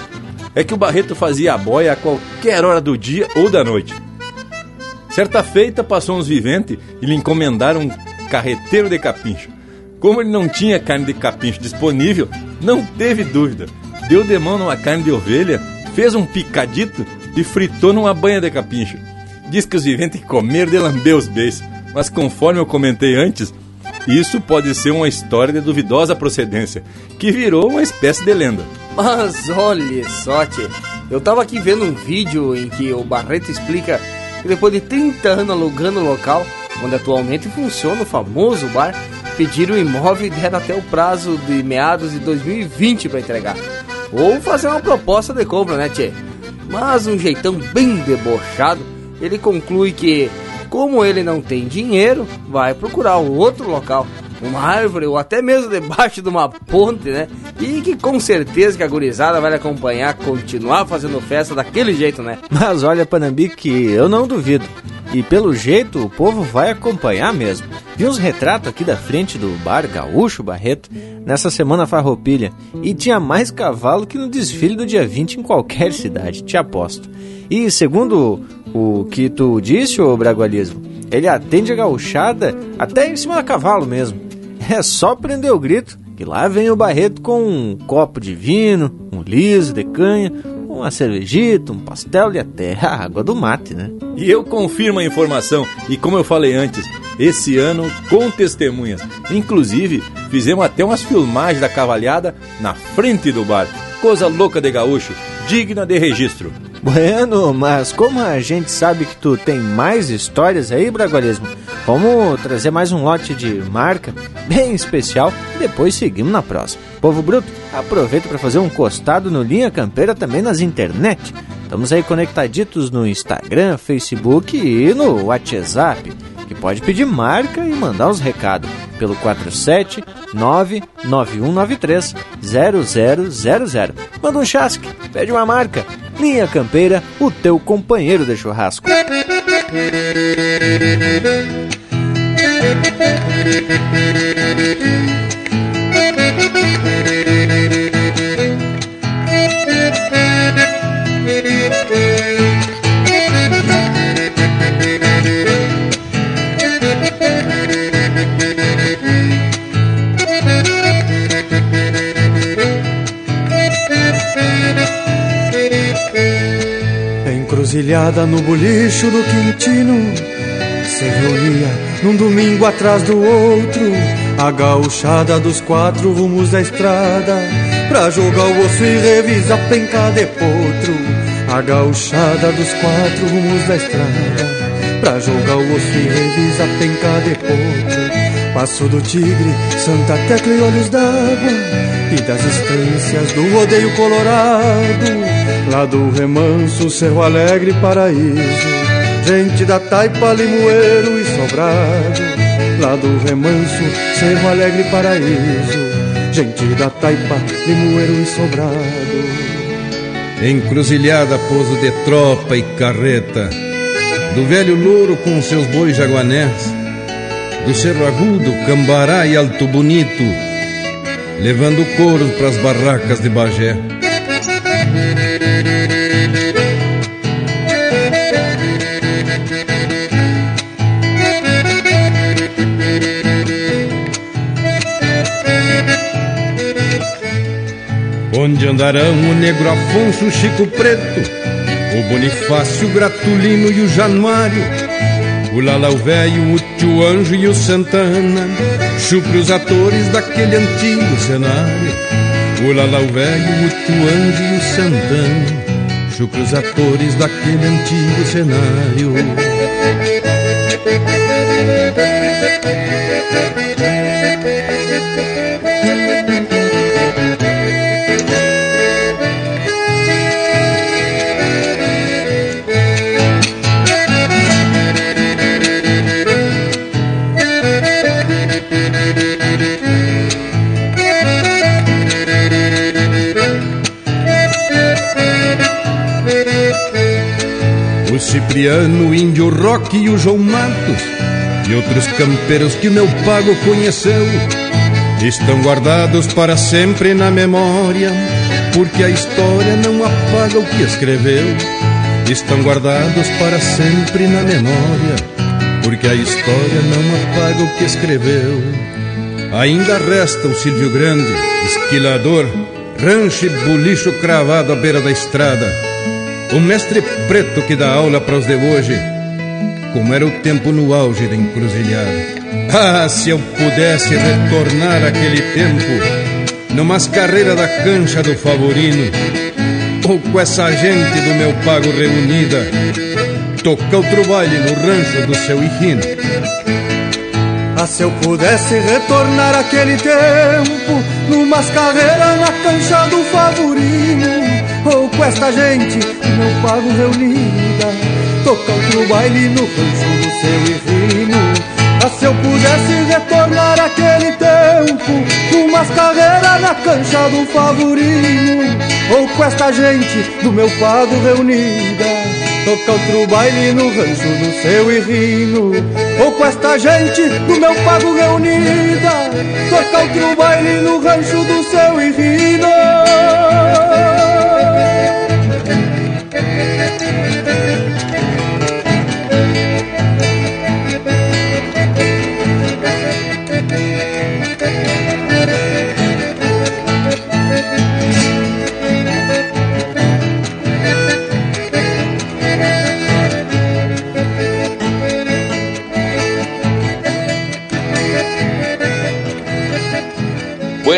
É que o Barreto fazia a boia a qualquer hora do dia ou da noite. Certa feita passou uns viventes e lhe encomendaram um carreteiro de capincho. Como ele não tinha carne de capincho disponível, não teve dúvida. Deu de mão numa carne de ovelha, fez um picadito e fritou numa banha de capincho. Diz que os viventes comeram de lamber os beijos, mas conforme eu comentei antes, isso pode ser uma história de duvidosa procedência, que virou uma espécie de lenda. Mas olha só, tchê. Eu tava aqui vendo um vídeo em que o Barreto explica que depois de 30 anos alugando o local, onde atualmente funciona o famoso bar, pediram o imóvel e deram até o prazo de meados de 2020 para entregar. Ou fazer uma proposta de compra, né, tchê? Mas um jeitão bem debochado, ele conclui que, como ele não tem dinheiro, vai procurar outro local uma árvore ou até mesmo debaixo de uma ponte, né? E que com certeza que a gurizada vai acompanhar, continuar fazendo festa daquele jeito, né? Mas olha, Panambi, que eu não duvido. E pelo jeito o povo vai acompanhar mesmo. Vi uns retratos aqui da frente do bar Gaúcho Barreto nessa semana farroupilha e tinha mais cavalo que no desfile do dia 20 em qualquer cidade, te aposto. E segundo o que tu disse, ô Bragualismo, ele atende a gauchada até em cima do cavalo mesmo. É só prender o grito que lá vem o Barreto com um copo de vinho, um liso de canha, uma cervejita, um pastel e até a água do mate, né? E eu confirmo a informação, e como eu falei antes, esse ano com testemunhas. Inclusive, fizemos até umas filmagens da cavalhada na frente do bar. Coisa louca de gaúcho, digna de registro. Bueno, mas como a gente sabe que tu tem mais histórias aí, Bragualismo, vamos trazer mais um lote de marca bem especial e depois seguimos na próxima. Povo Bruto, aproveita para fazer um costado no Linha Campeira também nas internet. Estamos aí conectaditos no Instagram, Facebook e no WhatsApp que pode pedir marca e mandar uns recados pelo 47 99193 0000. Manda um chasque, pede uma marca. Linha Campeira, o teu companheiro de churrasco. Encruzilhada no bolicho do Quintino Se reunia num domingo atrás do outro A gauchada dos quatro rumos da estrada Pra jogar o osso e revisar penca de potro A gauchada dos quatro rumos da estrada Pra jogar o osso e revisar penca de potro Passo do Tigre, Santa Tecla e Olhos d'Água E das estâncias do rodeio colorado Lá do remanso, Cerro Alegre, Paraíso Gente da Taipa, Limoeiro e Sobrado Lá do remanso, Cerro Alegre, Paraíso Gente da Taipa, Limoeiro e Sobrado. Encruzilhada, pouso de tropa e carreta Do velho louro com seus bois jaguanés Do Cerro Agudo, Cambará e Alto Bonito Levando couro pras barracas de Bagé. Onde andarão o negro Afonso, o Chico Preto, o Bonifácio, o Gratulino e o Januário, o Lalau Velho, o Tio Anjo e o Santana, chupre os atores daquele antigo cenário. O Lalau Velho, o Tio Anjo e o Santana, chupre os atores daquele antigo cenário. O Cipriano, o Índio Rock e o João Matos E outros campeiros que o meu pago conheceu Estão guardados para sempre na memória Porque a história não apaga o que escreveu Estão guardados para sempre na memória Porque a história não apaga o que escreveu. Ainda resta o Silvio Grande, esquilador Rancho e bolicho cravado à beira da estrada o mestre preto que dá aula para os de hoje, como era o tempo no auge da encruzilhada. Ah, se eu pudesse retornar aquele tempo, numas carreiras da cancha do Favorino, ou com essa gente do meu pago reunida, tocar outro baile no rancho do seu Hino. Ah, se eu pudesse retornar aquele tempo, numas carreiras na cancha do Favorino, com esta gente meu pago reunida Tocar outro baile no rancho do seu irrino Ah, se eu pudesse retornar aquele tempo Umas carreiras na cancha do favorino. Ou com esta gente do meu pago reunida. Tocar outro baile no rancho do seu irrino Ou com esta gente do meu pago reunida. Tocar outro baile no rancho do seu irrino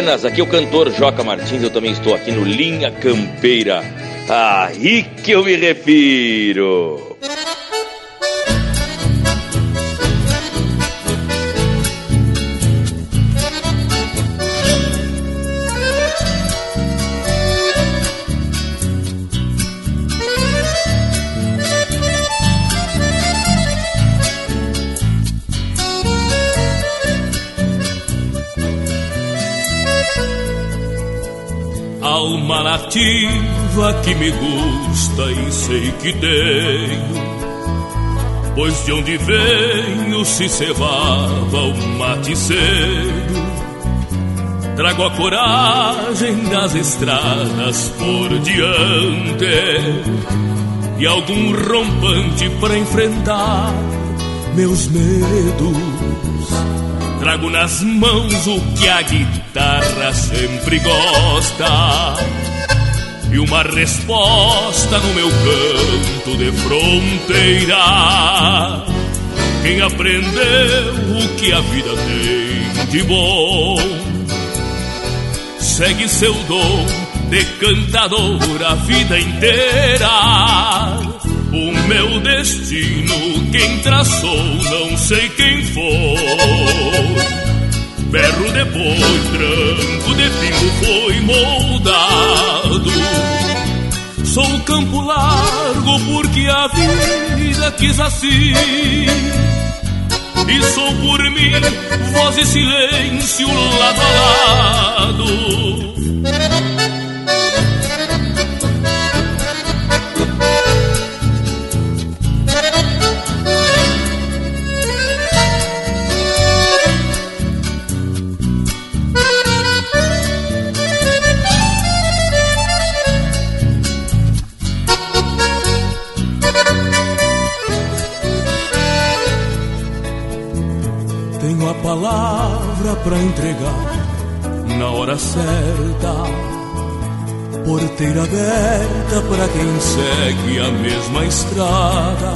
Buenas, aqui é o cantor Joca Martins, eu também estou aqui no Linha Campeira. Aí que eu me refiro. Nativa que me gusta e sei que tenho. Pois de onde venho se cevava o mate cedo. Trago a coragem das estradas por diante e algum rompante para enfrentar meus medos. Trago nas mãos o que a guitarra sempre gosta. E uma resposta no meu canto de fronteira. Quem aprendeu o que a vida tem de bom, segue seu dom de cantador a vida inteira. O meu destino, quem traçou, não sei quem foi. Berro de boi, tranco de pingo foi moldado. Sou campo largo porque a vida quis assim. E sou por mim voz e silêncio lado a lado. Pra entregar na hora certa. Porteira aberta para quem segue a mesma estrada.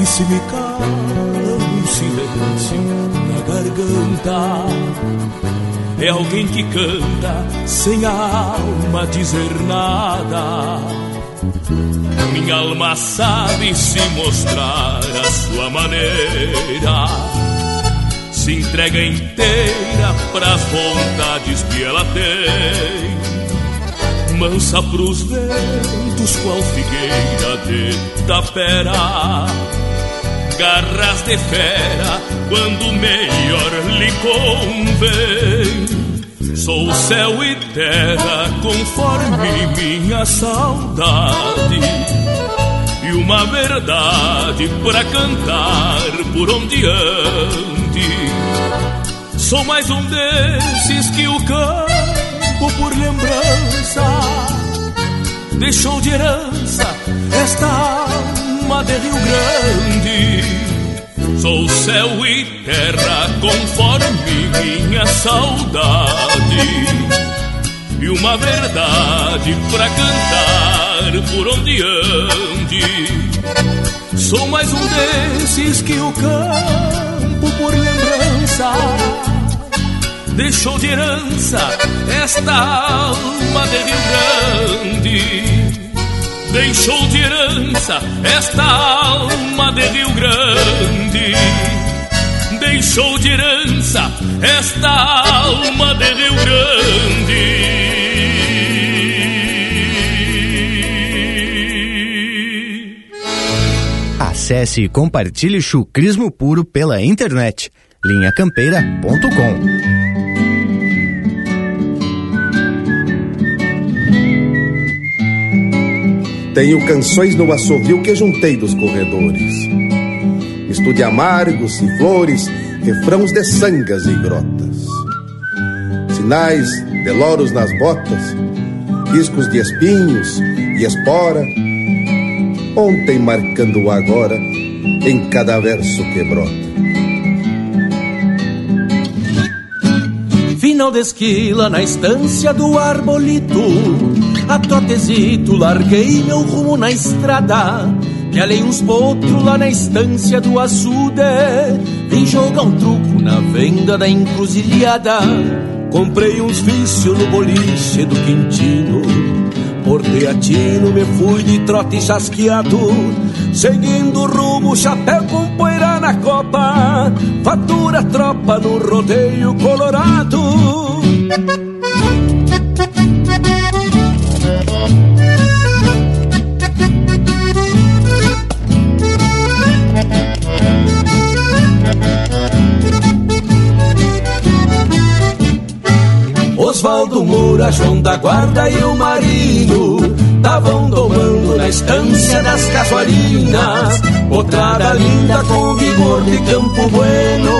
E se me cala um silêncio na garganta, é alguém que canta sem a alma dizer nada. Minha alma sabe se mostrar a sua maneira se entrega inteira pras vontades que ela tem. Mansa pros ventos, qual figueira de tapera. Garras de fera, quando melhor lhe convém. Sou céu e terra, conforme minha saudade e uma verdade para cantar por onde ande. Sou mais um desses que o campo por lembrança deixou de herança esta alma de Rio Grande. Sou céu e terra conforme minha saudade e uma verdade para cantar por onde ande. Sou mais um desses que o por deixou de herança esta alma de Rio Grande. Deixou de herança esta alma de Rio Grande. Deixou de herança esta alma de Rio Grande. Acesse e compartilhe chucrismo puro pela internet. linhacampeira.com Tenho canções no assovio que juntei dos corredores. Estude amargos e flores, refrãos de sangas e grotas. Sinais de loros nas botas, riscos de espinhos e espora ontem marcando o agora em cada verso que brota. Final de esquila na estância do arbolito, a trotezito larguei meu rumo na estrada. Além uns potros lá na estância do açude, vim jogar um truco na venda da encruzilhada. Comprei uns vícios no boliche do Quintino. Por teatino me fui de trote chasqueado. Seguindo o rumo, chapéu com poeira na copa Fatura tropa no rodeio colorado. Osvaldo Moura, João da Guarda e o Marino Estavam domando na estância das casuarinas. Potrada linda com vigor de Campo Bueno.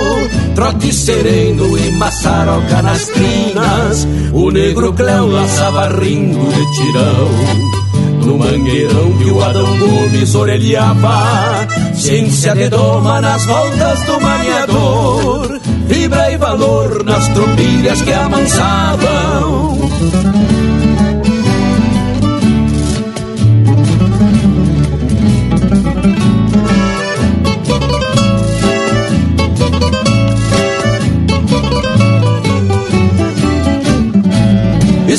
Trote sereno e maçaroca nas trinas. O negro Cléo laçava rindo de tirão. No mangueirão que o Adão Gomes orelhava Ciência de doma nas voltas do maniador Fibra e valor nas tropilhas que amansavam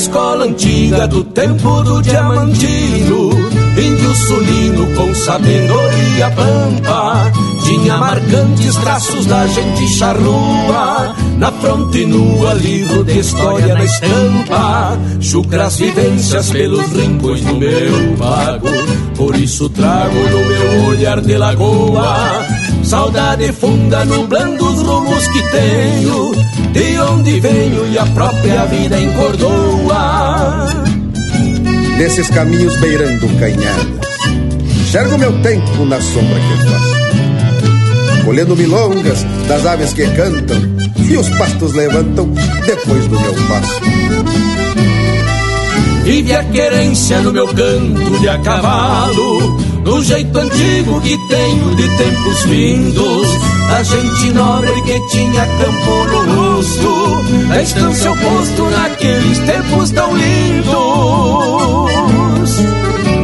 antiga do tempo do diamantino, índio sulino com sabedoria pampa, tinha marcantes traços da gente charrua, na fronte nua, livro de história na estampa, chucras vivências pelos rincões do meu pago, por isso trago no meu olhar de lagoa, saudade funda nublando os rumos que tenho, de onde venho e a própria vida encordoa. Nesses caminhos beirando canhadas, enxergo meu tempo na sombra que faço, colhendo milongas das aves que cantam e os pastos levantam depois do meu passo. Vive a querência no meu canto de a cavalo, do jeito antigo que tenho de tempos vindos, a gente nobre que tinha campo no rosto, a estância oposto naqueles tempos tão lindos.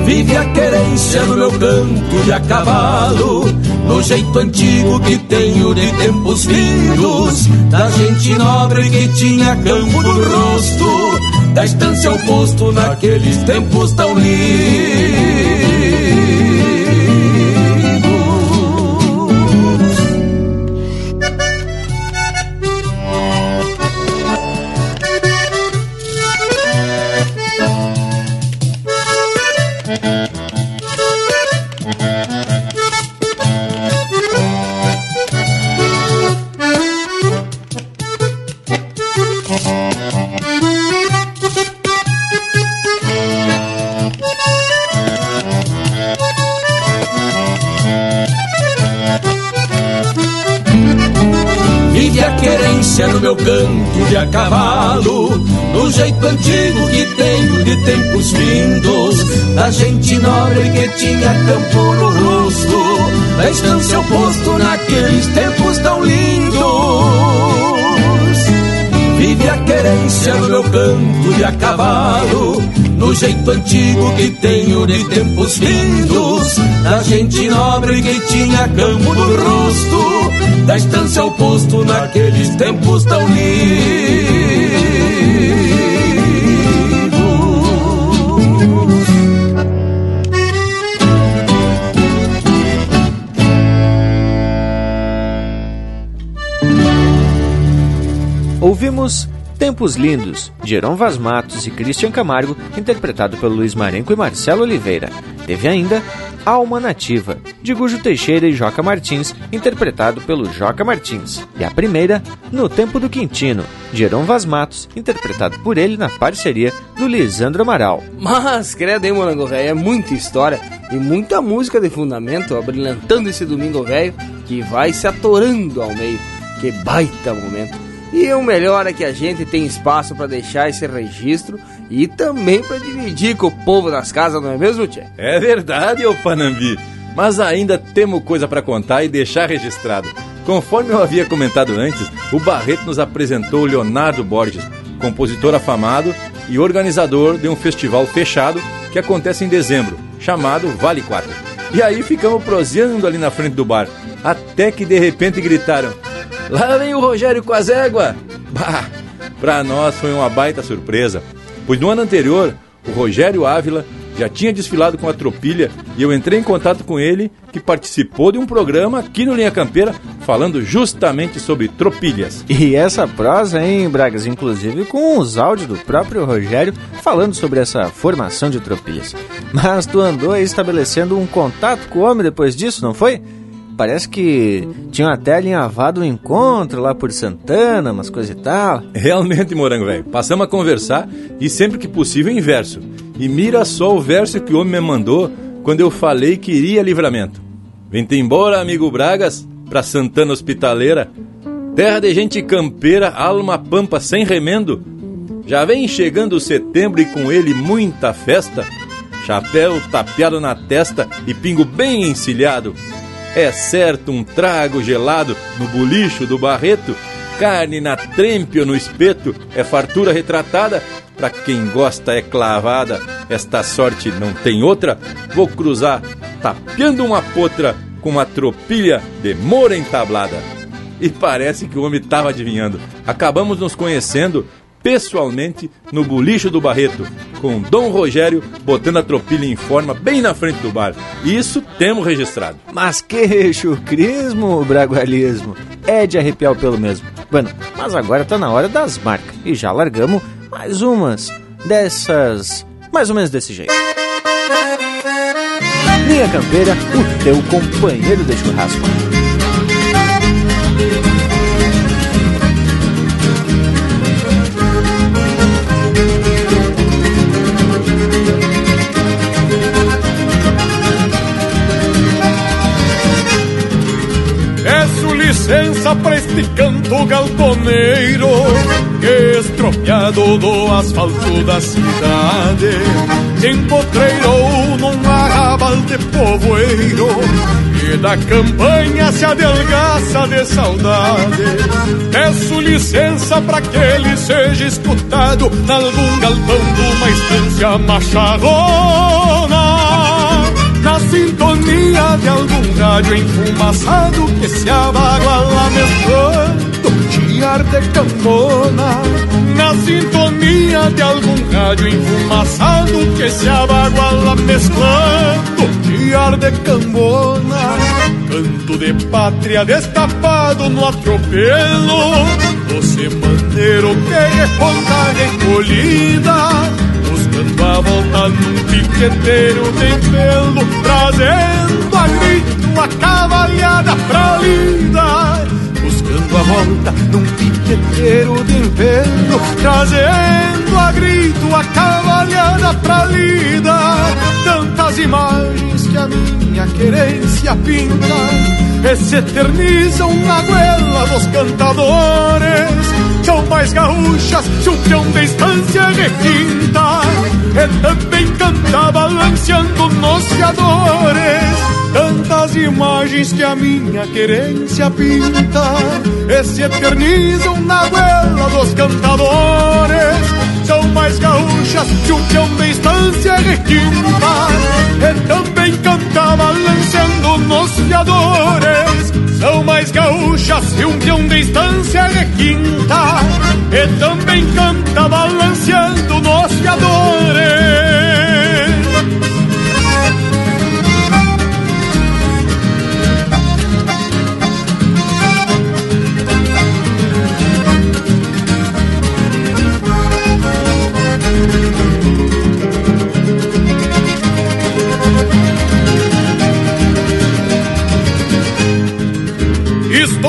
Vive a querência no meu canto de a cavalo, no jeito antigo que tenho de tempos vindos, da gente nobre que tinha campo no rosto, da estância oposto naqueles tempos tão lindos. Nobre que tinha campo no rosto, da estância oposto naqueles tempos tão lindos. Vive a querência no meu canto de a cavalo, no jeito antigo que tenho de tempos vindos, da gente nobre que tinha campo no rosto, da estância oposto naqueles tempos tão lindos. Tempos Lindos, de Heron Vaz Matos e Christian Camargo, interpretado pelo Luiz Marenco e Marcelo Oliveira. Teve ainda Alma Nativa, de Gujo Teixeira e Joca Martins, interpretado pelo Joca Martins. E a primeira, No Tempo do Quintino, de Heron Vaz Matos, interpretado por ele na parceria do Lisandro Amaral. Mas, credo, hein, morango velho? É muita história e muita música de fundamento, abrilhantando esse domingo velho que vai se atorando ao meio. Que baita momento. E o melhor é que a gente tem espaço para deixar esse registro e também para dividir com o povo das casas, não é mesmo, Tchê? É verdade, ô Panambi. Mas ainda temos coisa para contar e deixar registrado. Conforme eu havia comentado antes, o Barreto nos apresentou Leonardo Borges, compositor afamado e organizador de um festival fechado que acontece em dezembro, chamado Vale 4. E aí ficamos proseando ali na frente do bar, até que de repente gritaram: Lá vem o Rogério com as éguas! Bah! Pra nós foi uma baita surpresa, pois no ano anterior, o Rogério Ávila já tinha desfilado com a Tropilha e eu entrei em contato com ele, que participou de um programa aqui no Linha Campeira falando justamente sobre tropilhas. E essa prosa, hein, Bragas, inclusive com os áudios do próprio Rogério falando sobre essa formação de tropilhas. Mas tu andou estabelecendo um contato com o homem depois disso, não foi? Parece que tinham até alinhavado um encontro lá por Santana, umas coisas e tal. Realmente, morango velho. Passamos a conversar e sempre que possível em verso. E mira só o verso que o homem me mandou quando eu falei que iria livramento. Vem-te embora, amigo Bragas, pra Santana Hospitaleira. Terra de gente campeira, alma pampa sem remendo. Já vem chegando setembro e com ele muita festa. Chapéu tapeado na testa e pingo bem encilhado. É certo um trago gelado no bulicho do Barreto, carne na trempe ou no espeto, é fartura retratada, pra quem gosta é clavada, esta sorte não tem outra, vou cruzar tapeando uma potra com uma tropilha de mora entablada. E parece que o homem estava adivinhando. Acabamos nos conhecendo pessoalmente no Bulicho do Barreto, com Dom Rogério botando a tropilha em forma bem na frente do bar. Isso temos registrado. Mas que chucrismo, bragualismo. É de arrepiar pelo mesmo. Bueno, mas agora tá na hora das marcas. E já largamos mais umas dessas. Mais ou menos desse jeito. Linha Campeira, o teu companheiro de churrasco. Licença pra este canto galponeiro Que estropiado do asfalto da cidade empotreirou num arrabal de povoeiro E da campanha se adelgaça de saudade. Peço licença pra que ele seja escutado Nalgum galpão de uma estância macharrona na sintonia de algum rádio enfumaçado que se abaguala mesclando chiar de cambona. Na sintonia de algum rádio enfumaçado que se abaguala mesclando chiar de cambona. Canto de pátria destapado no atropelo, você maneiro que reponta recolhida Dando a volta num piqueteiro de pelo Trazendo a grito a cavalhada pra lida Buscando a volta num piqueteiro de pelo Trazendo a grito a cavalhada pra lida. Tantas imagens que a minha querência pinta E se eternizam na goela dos cantadores. São mais gaúchas se o peão da estância requinta E também canta balanceando nos fiadores. Tantas imagens que a minha querência pinta. E se eternizam na goela dos cantadores. São mais gaúchas se o peão da estância requinta. E também canta balanceando nos fiadores são mais gaúchas e um peão de estância requinta E também canta balanceando nos fiadores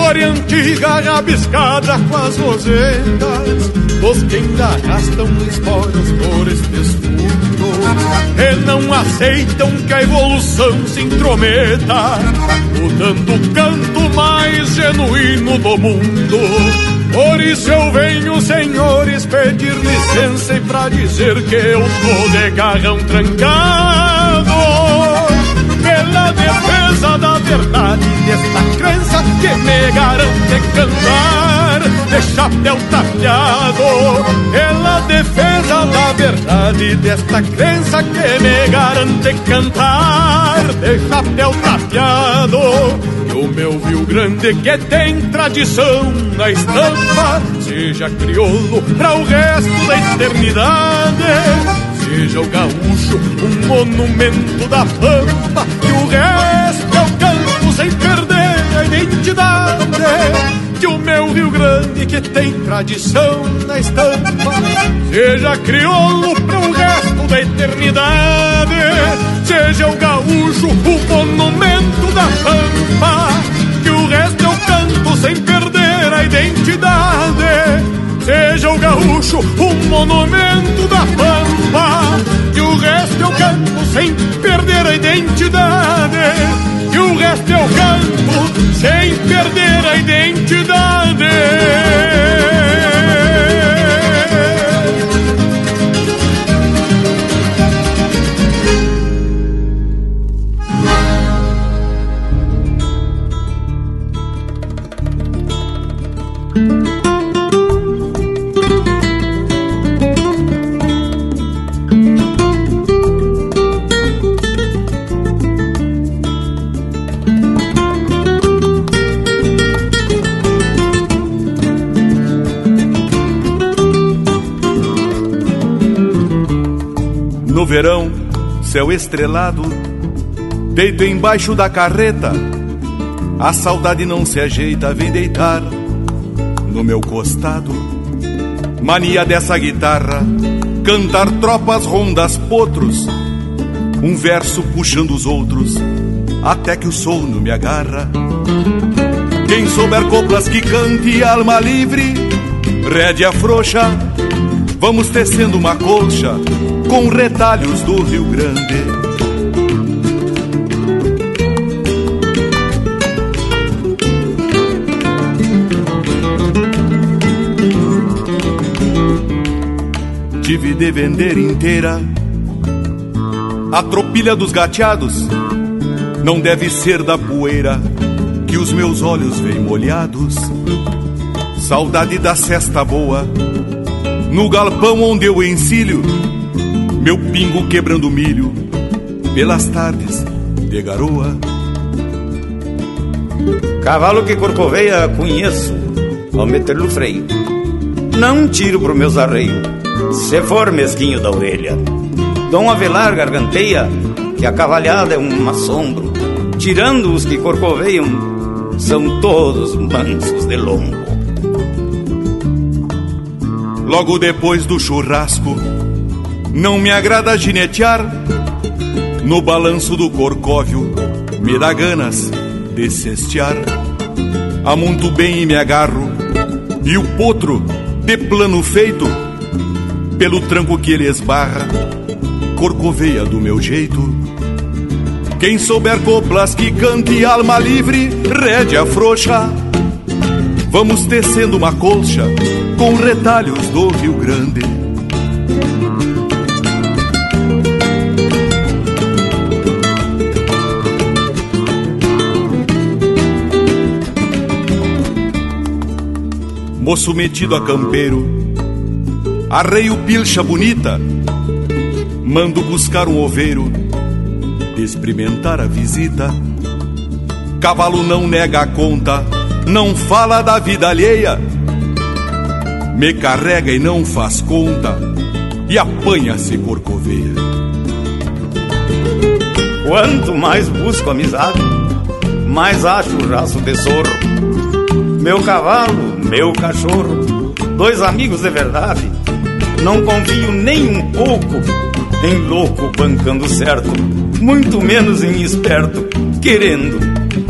História antiga rabiscada com as rosetas Dos que ainda arrastam esporas por estes fundos E não aceitam que a evolução se intrometa Mudando o canto mais genuíno do mundo. Por isso eu venho, senhores, pedir licença E pra dizer que eu tô de garrão trancado. Pela defesa da verdade desta crença que me garante cantar de chapéu tapeado. Pela defesa da verdade desta crença que me garante cantar de chapéu tapeado. E o meu Rio Grande que tem tradição na estampa, seja crioulo para o resto da eternidade seja o gaúcho um monumento da pampa e o resto identidade que o meu Rio Grande que tem tradição na estampa. Seja crioulo para o resto da eternidade seja o gaúcho o monumento da pampa que o resto o canto sem perder a identidade Seja o gaúcho um monumento da pampa E o resto eu canto sem perder a identidade. E o resto eu canto sem perder a identidade verão, céu estrelado, deito embaixo da carreta, a saudade não se ajeita, vem deitar no meu costado. Mania dessa guitarra, cantar tropas, rondas, potros, um verso puxando os outros, até que o sono me agarra. Quem souber coplas que cante alma livre, rédea frouxa, vamos tecendo uma colcha com retalhos do Rio Grande. Tive de vender inteira a tropilha dos gateados. Não deve ser da poeira que os meus olhos veem molhados. Saudade da cesta boa, no galpão onde eu encilho, meu pingo quebrando milho, pelas tardes de garoa. Cavalo que corcoveia conheço, ao meter no freio. Não tiro pro meus arreios, se for mesquinho da orelha. Dom Avelar garganteia que a cavalhada é um assombro. Tirando os que corcoveiam, são todos mansos de lombo. Logo depois do churrasco, não me agrada ginetear. No balanço do corcóvio, me dá ganas de cestear. Amonto bem e me agarro, e o potro, de plano feito, pelo tranco que ele esbarra, corcoveia do meu jeito. Quem souber coplas que cante alma livre, rédea frouxa. Vamos tecendo uma colcha com retalhos do Rio Grande. Moço metido a campeiro, arreio pilcha bonita, mando buscar um oveiro, experimentar a visita. Cavalo não nega a conta, não fala da vida alheia, me carrega e não faz conta, e apanha-se corcoveia. Quanto mais busco amizade, mais acho o raço de sorro. Meu cavalo, meu cachorro, dois amigos de verdade. Não confio nem um pouco em louco bancando certo, muito menos em esperto, querendo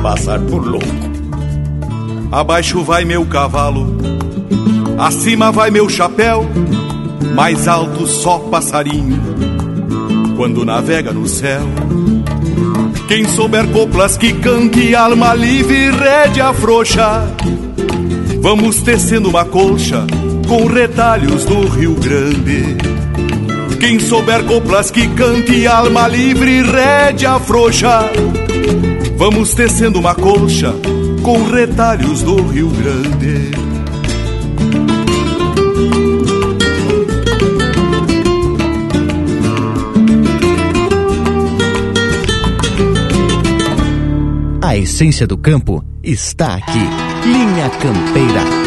passar por louco. Abaixo vai meu cavalo, acima vai meu chapéu, mais alto só passarinho, quando navega no céu. Quem souber coplas que cante alma livre, rédea frouxa, vamos tecendo uma colcha com retalhos do Rio Grande. Quem souber coplas que cante alma livre, rédea frouxa, vamos tecendo uma colcha com retalhos do Rio Grande. A essência do campo está aqui. Linha Campeira.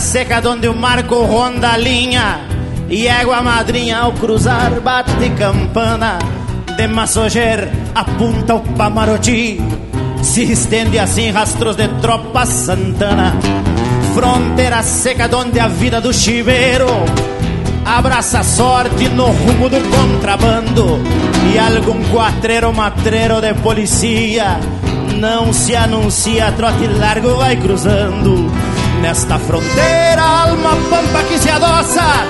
Seca onde o marco ronda a linha E égua madrinha ao cruzar bate campana. De Massoger apunta o Pamaroti Se estende assim rastros de tropa santana. Fronteira seca onde a vida do chiveiro Abraça a sorte no rumo do contrabando. E algum quatreiro matreiro de policia Não se anuncia, trote largo vai cruzando Nesta fronteira, alma pampa que se adoça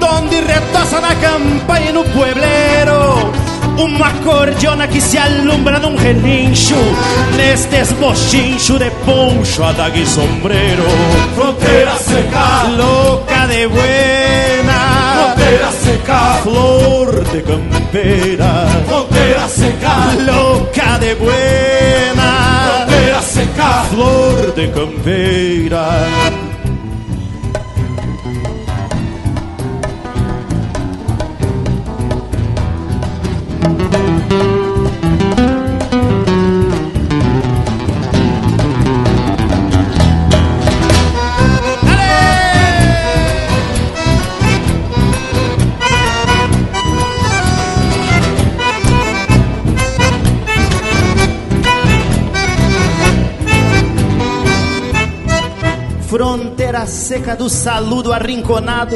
donde retosa na campa e no pueblero uma cordiona que se alumbra num relincho Nestes bochincho de poncho, adaga e sombreiro Fronteira seca. Louca de buena. Fronteira seca. Flor de campeira Fronteira seca. Louca de buena Flor de campeira seca do saludo arrinconado,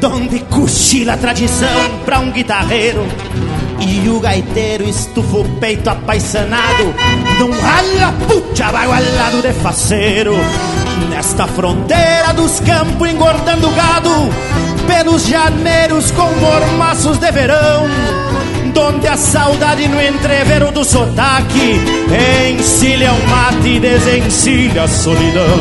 donde cochila a tradição pra um guitarreiro. E o gaiteiro estufa o peito apaixonado Num rala puxa bagualado de faceiro Nesta fronteira dos campos engordando gado Pelos janeiros com mormaços de verão Donde a saudade no entrevero do sotaque Encilha o mate e desencilha a solidão.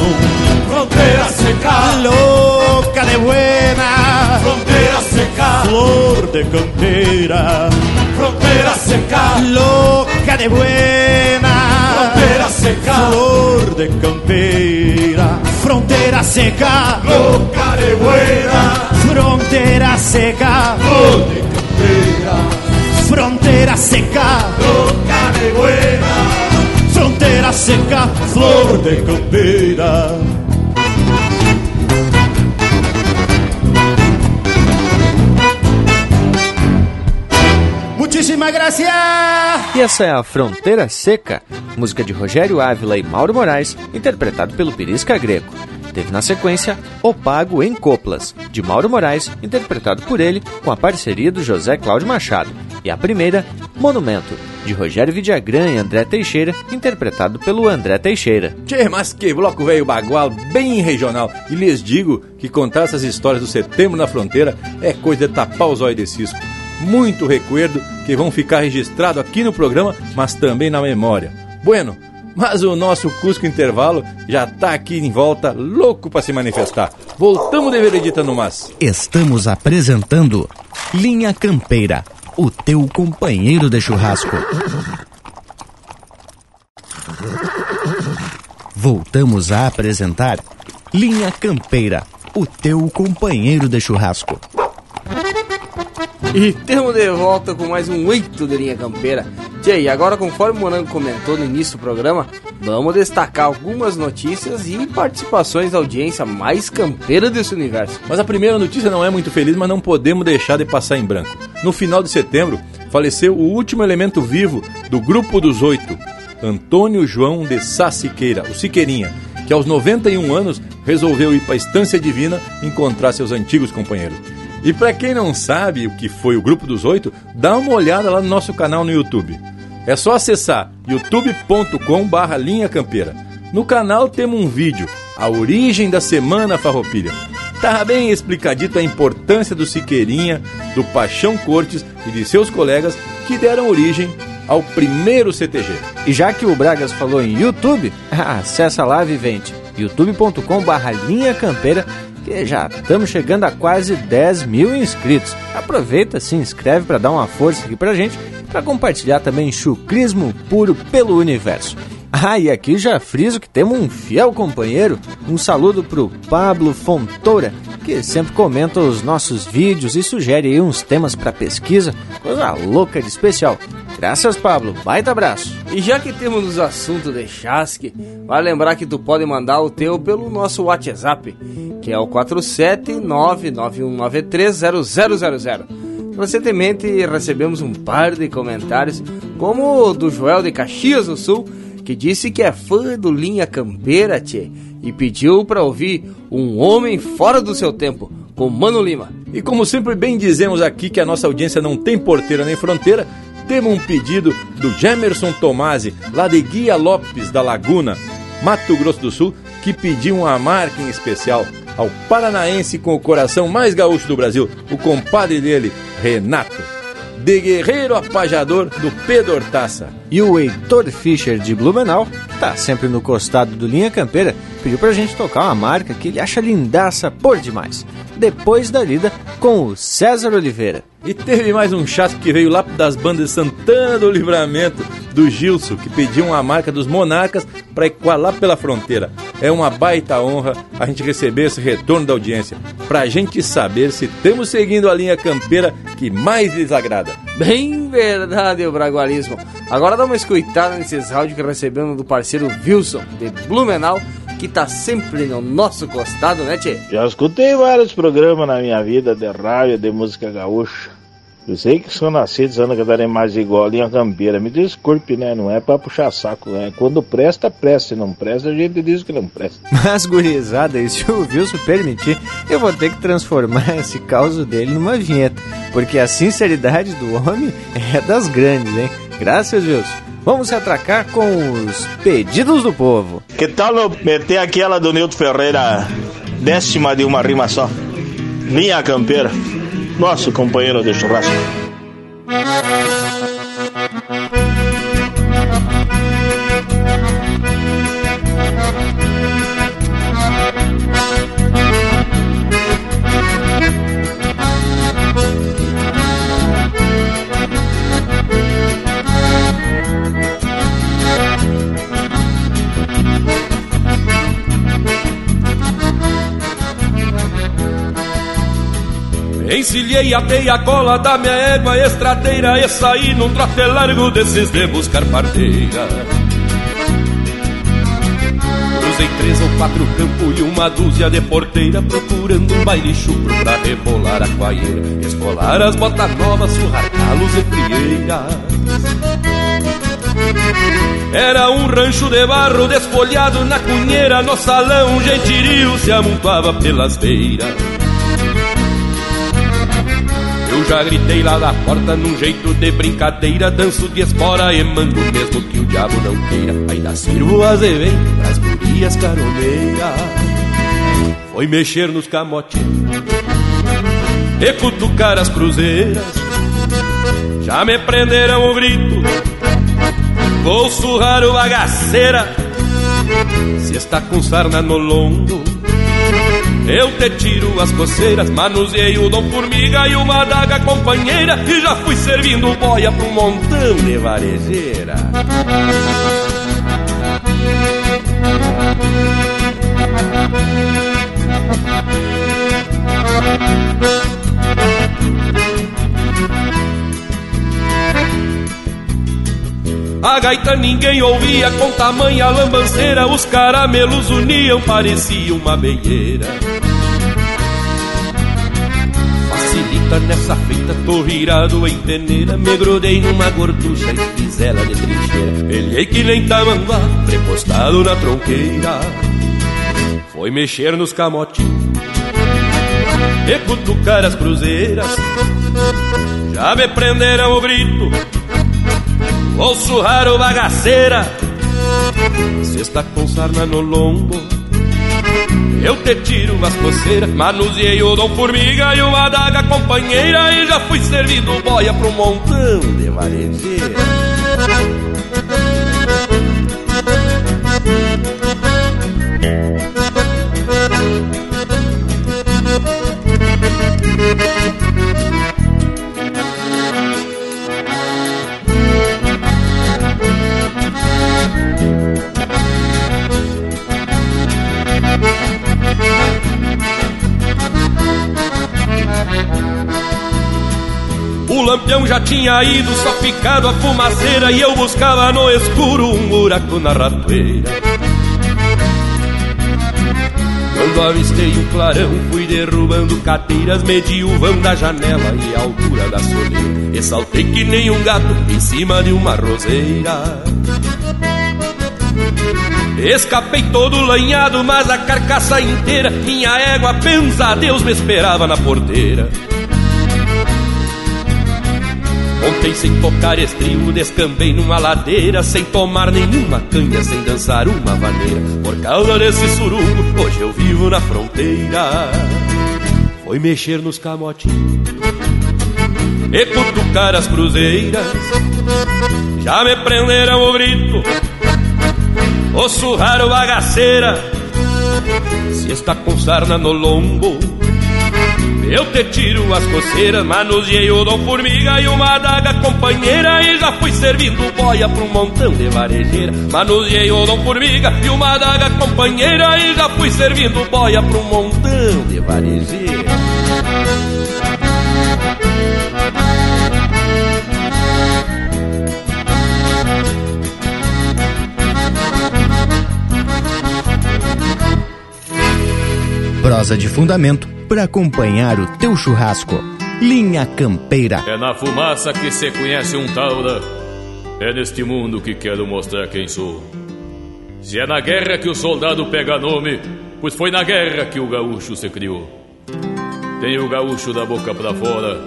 Fronteira seca Louca de buena. Fronteira seca Flor de campeira Fronteira seca Louca de buena. Fronteira seca Flor de campeira Fronteira seca Louca de buena. Fronteira seca Flor de campeira Fronteira seca Louca de buena Fronteira seca Flor de campeira Muitíssima gracias! E essa é a Fronteira Seca, música de Rogério Ávila e Mauro Moraes, interpretado pelo Pirisca Greco. Teve na sequência O Pago em Coplas, de Mauro Moraes, interpretado por ele com a parceria do José Cláudio Machado. E a primeira, Monumento, de Rogério Vidagrã e André Teixeira, interpretado pelo André Teixeira. Tchê, mas que bloco velho bagual, bem regional. E lhes digo que contar essas histórias do setembro na fronteira é coisa de tapar os olhos de cisco. Muito recuerdo que vão ficar registrado aqui no programa, mas também na memória. Bueno, mas o nosso Cusco Intervalo já tá aqui em volta, louco para se manifestar. Voltamos de veredita no mas. Estamos apresentando Linha Campeira, o teu companheiro de churrasco. Voltamos a apresentar Linha Campeira, o teu companheiro de churrasco. E temos de volta com mais um oito de linha campeira. Tchê, e agora, conforme o Morango comentou no início do programa, vamos destacar algumas notícias e participações da audiência mais campeira desse universo. Mas a primeira notícia não é muito feliz, mas não podemos deixar de passar em branco. No final de setembro, faleceu o último elemento vivo do Grupo dos Oito, Antônio João de Sá Siqueira, o Siqueirinha, que aos 91 anos resolveu ir para a Estância Divina encontrar seus antigos companheiros. E para quem não sabe o que foi o Grupo dos Oito, dá uma olhada lá no nosso canal no YouTube. É só acessar youtube.com barra linha campeira. No canal temos um vídeo, a origem da Semana Farroupilha. Tá bem explicadito a importância do Siqueirinha, do Paixão Cortes e de seus colegas que deram origem ao primeiro CTG. E já que o Bragas falou em YouTube, acessa lá, vivente, youtube.com barra linha campeira que já estamos chegando a quase 10 mil inscritos. Aproveita, se inscreve para dar uma força aqui pra gente, para compartilhar também chucrismo puro pelo universo. Ah, e aqui já friso que temos um fiel companheiro. Um saludo pro Pablo Fontoura, que sempre comenta os nossos vídeos e sugere aí uns temas para pesquisa, coisa louca de especial. Graças, Pablo. Baita abraço. E já que temos os assuntos de chasque, vai lembrar que tu pode mandar o teu pelo nosso WhatsApp, que é o 47991930000. Recentemente recebemos um par de comentários, como o do Joel de Caxias do Sul, que disse que é fã do Linha Campeira, tchê, e pediu para ouvir Um Homem Fora do Seu Tempo, com Mano Lima. E como sempre bem dizemos aqui que a nossa audiência não tem porteira nem fronteira, temos um pedido do Gemerson Tomasi, lá de Guia Lopes da Laguna, Mato Grosso do Sul, que pediu uma marca em especial ao paranaense com o coração mais gaúcho do Brasil, o compadre dele, Renato de guerreiro apajador do Pedro Hortaça. E o Heitor Fischer de Blumenau, que tá sempre no costado do Linha Campeira, pediu pra gente tocar uma marca que ele acha lindaça por demais. Depois da lida com o César Oliveira. E teve mais um chato que veio lá das bandas Santana do Livramento, do Gilson, que pediu uma marca dos Monarcas para lá pela fronteira. É uma baita honra a gente receber esse retorno da audiência, pra gente saber se estamos seguindo a linha campeira que mais lhes agrada. Bem verdade, o bragualismo. Agora dá uma escutada nesses áudios que recebemos do parceiro Wilson, de Blumenau, que tá sempre no nosso costado, né, Tchê? Já escutei vários programas na minha vida de rádio, de música gaúcha. Eu sei que sou nascido Santa Catarina mais igual a linha campeira. Me desculpe, né? Não é pra puxar saco, né? Quando presta, presta. Se não presta, a gente diz que não presta. Mas, gurizada, e se o Wilson permitir, eu vou ter que transformar esse caos dele numa vinheta. Porque a sinceridade do homem é das grandes, hein? Graças, Wilson. Vamos se atracar com os pedidos do povo. Que tal eu meter aquela do Nilton Ferreira, décima de uma rima só? Linha campeira nosso companheiro de churrasco. Encilhei, atei a cola da minha égua estradeira E saí num trote largo desses de buscar parteira. Cruzei três ou quatro campos e uma dúzia de porteira Procurando um baile chupro pra rebolar a coaieira Escolar as botas novas, surrar calos e frieiras era um rancho de barro desfolhado na cunheira No salão um gentirio se amontoava pelas beiras já gritei lá da porta num jeito de brincadeira Danço de espora e mando mesmo que o diabo não queira. Ainda sirvo as eventos pras gurias caroneiras Foi mexer nos camotinhos E cutucar as cruzeiras. Já me prenderam o grito Vou surrar o bagaceira. Se está com sarna no lombo eu te tiro as coceiras, manuseei o dom formiga e uma daga companheira E já fui servindo boia pra um montão de varejeira A gaita ninguém ouvia com tamanha lambanceira Os caramelos uniam, parecia uma beieira Facilita nessa feita, tô virado em peneira Me grudei numa gorducha e fiz ela de trincheira. Pelhei que nem tamanduá, prepostado na tronqueira. Foi mexer nos camotinhos E cutucar as cruzeiras. Já me prenderam o grito Vou surrar o bagaceira. Se está com sarna no lombo. Eu te tiro as coceiras Manuseei o dom formiga e uma daga companheira. E já fui servido boia pro montão de varejeira lampião já tinha ido, só ficado a fumaceira E eu buscava no escuro um buraco na ratoeira Quando avistei o clarão, fui derrubando cateiras Medi o vão da janela e a altura da soleira. E saltei que nem um gato em cima de uma roseira. Escapei todo lanhado, mas a carcaça inteira Minha égua, pensa Deus, me esperava na porteira Ontem sem tocar estribo descambei numa ladeira Sem tomar nenhuma canha, sem dançar uma vaneira Por causa desse surugo, hoje eu vivo na fronteira. Foi mexer nos camotinhos E cutucar as cruzeiras. Já me prenderam o grito O surrar o bagaceira. Se está com sarna no lombo eu te tiro as coceiras, manuseei o Dom Formiga e uma adaga companheira E já fui servindo boia pra um montão de varejeira. Manuseei o Dom Formiga e uma adaga companheira E já fui servindo boia pra um montão de varejeira. Prosa de fundamento para acompanhar o teu churrasco. Linha Campeira. É na fumaça que se conhece um taura. É neste mundo que quero mostrar quem sou. Se é na guerra que o soldado pega nome, pois foi na guerra que o gaúcho se criou. Tenho o gaúcho da boca para fora,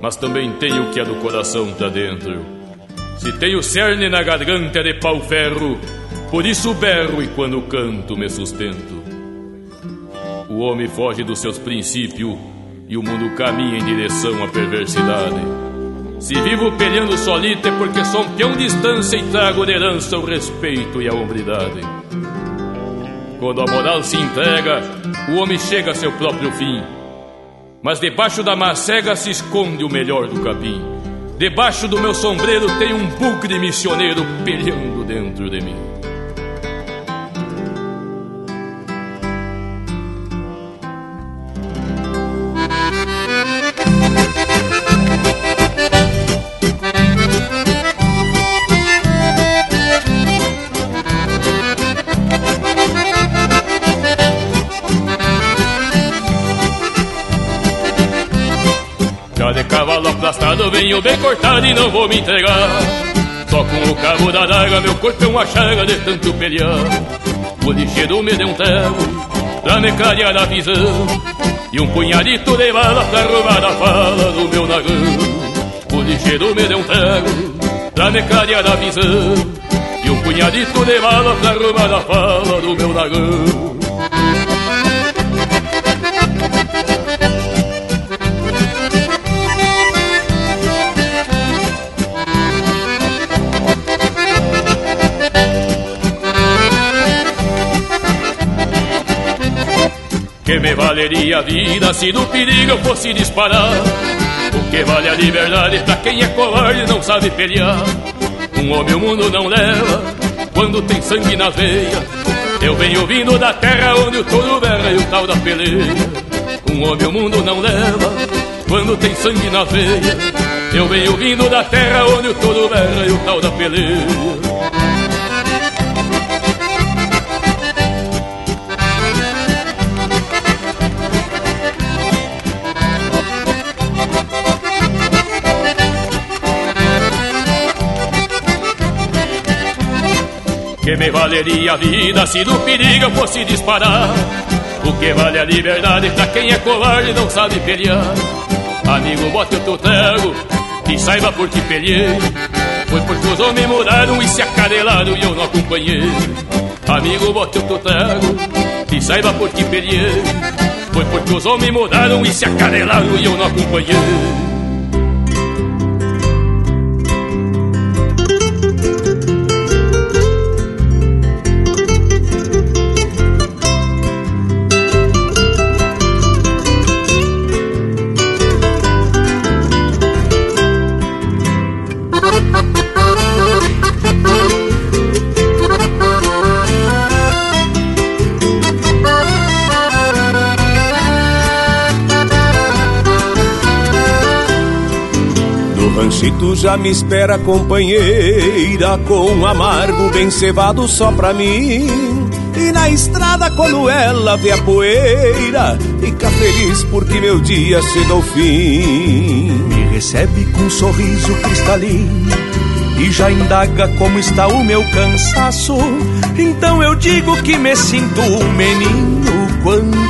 mas também tenho o que é do coração pra dentro. Se tenho cerne na garganta de pau-ferro, por isso berro e quando canto me sustento. O homem foge dos seus princípios e o mundo caminha em direção à perversidade. Se vivo peleando solito é porque sou um peão de distância e trago de herança o respeito e a hombridade. Quando a moral se entrega, o homem chega a seu próprio fim. Mas debaixo da macega se esconde o melhor do capim. Debaixo do meu sombreiro tem um bugre missioneiro peleando dentro de mim. Venho bem cortado e não vou me entregar. Só com o cabo da daga Meu corpo é uma chaga de tanto pelear. O lixeiro me deu um termo Pra me clarear a visão. E um punhadito de bala Pra roubar a fala do meu nagão. O lixeiro me deu um termo Pra me clarear a visão. E um punhadito de bala Pra roubar a fala do meu nagão Que me valeria a vida se do perigo eu fosse disparar? O que vale a liberdade pra quem é covarde e não sabe pelear? Um homem o mundo não leva quando tem sangue na veia. Eu venho vindo da terra onde o touro berra e o tal da peleia. Um homem o mundo não leva quando tem sangue na veia. Eu venho vindo da terra onde o touro berra e o tal da peleia. Me valeria a vida se do perigo eu fosse disparar? O que vale a liberdade pra quem é covarde e não sabe pelear? Amigo, bote o teu trago e saiba por que peleei. Foi porque os homens mudaram e se acadelaram e eu não acompanhei. Amigo, bote o teu trago e saiba por que peleei. Foi porque os homens mudaram e se acadelaram e eu não acompanhei. Ranchito já me espera companheira Com amargo bem cevado só pra mim E na estrada quando ela vê a poeira Fica feliz porque meu dia chega ao fim Me recebe com um sorriso cristalino e já indaga como está o meu cansaço. Então eu digo que me sinto um menino quando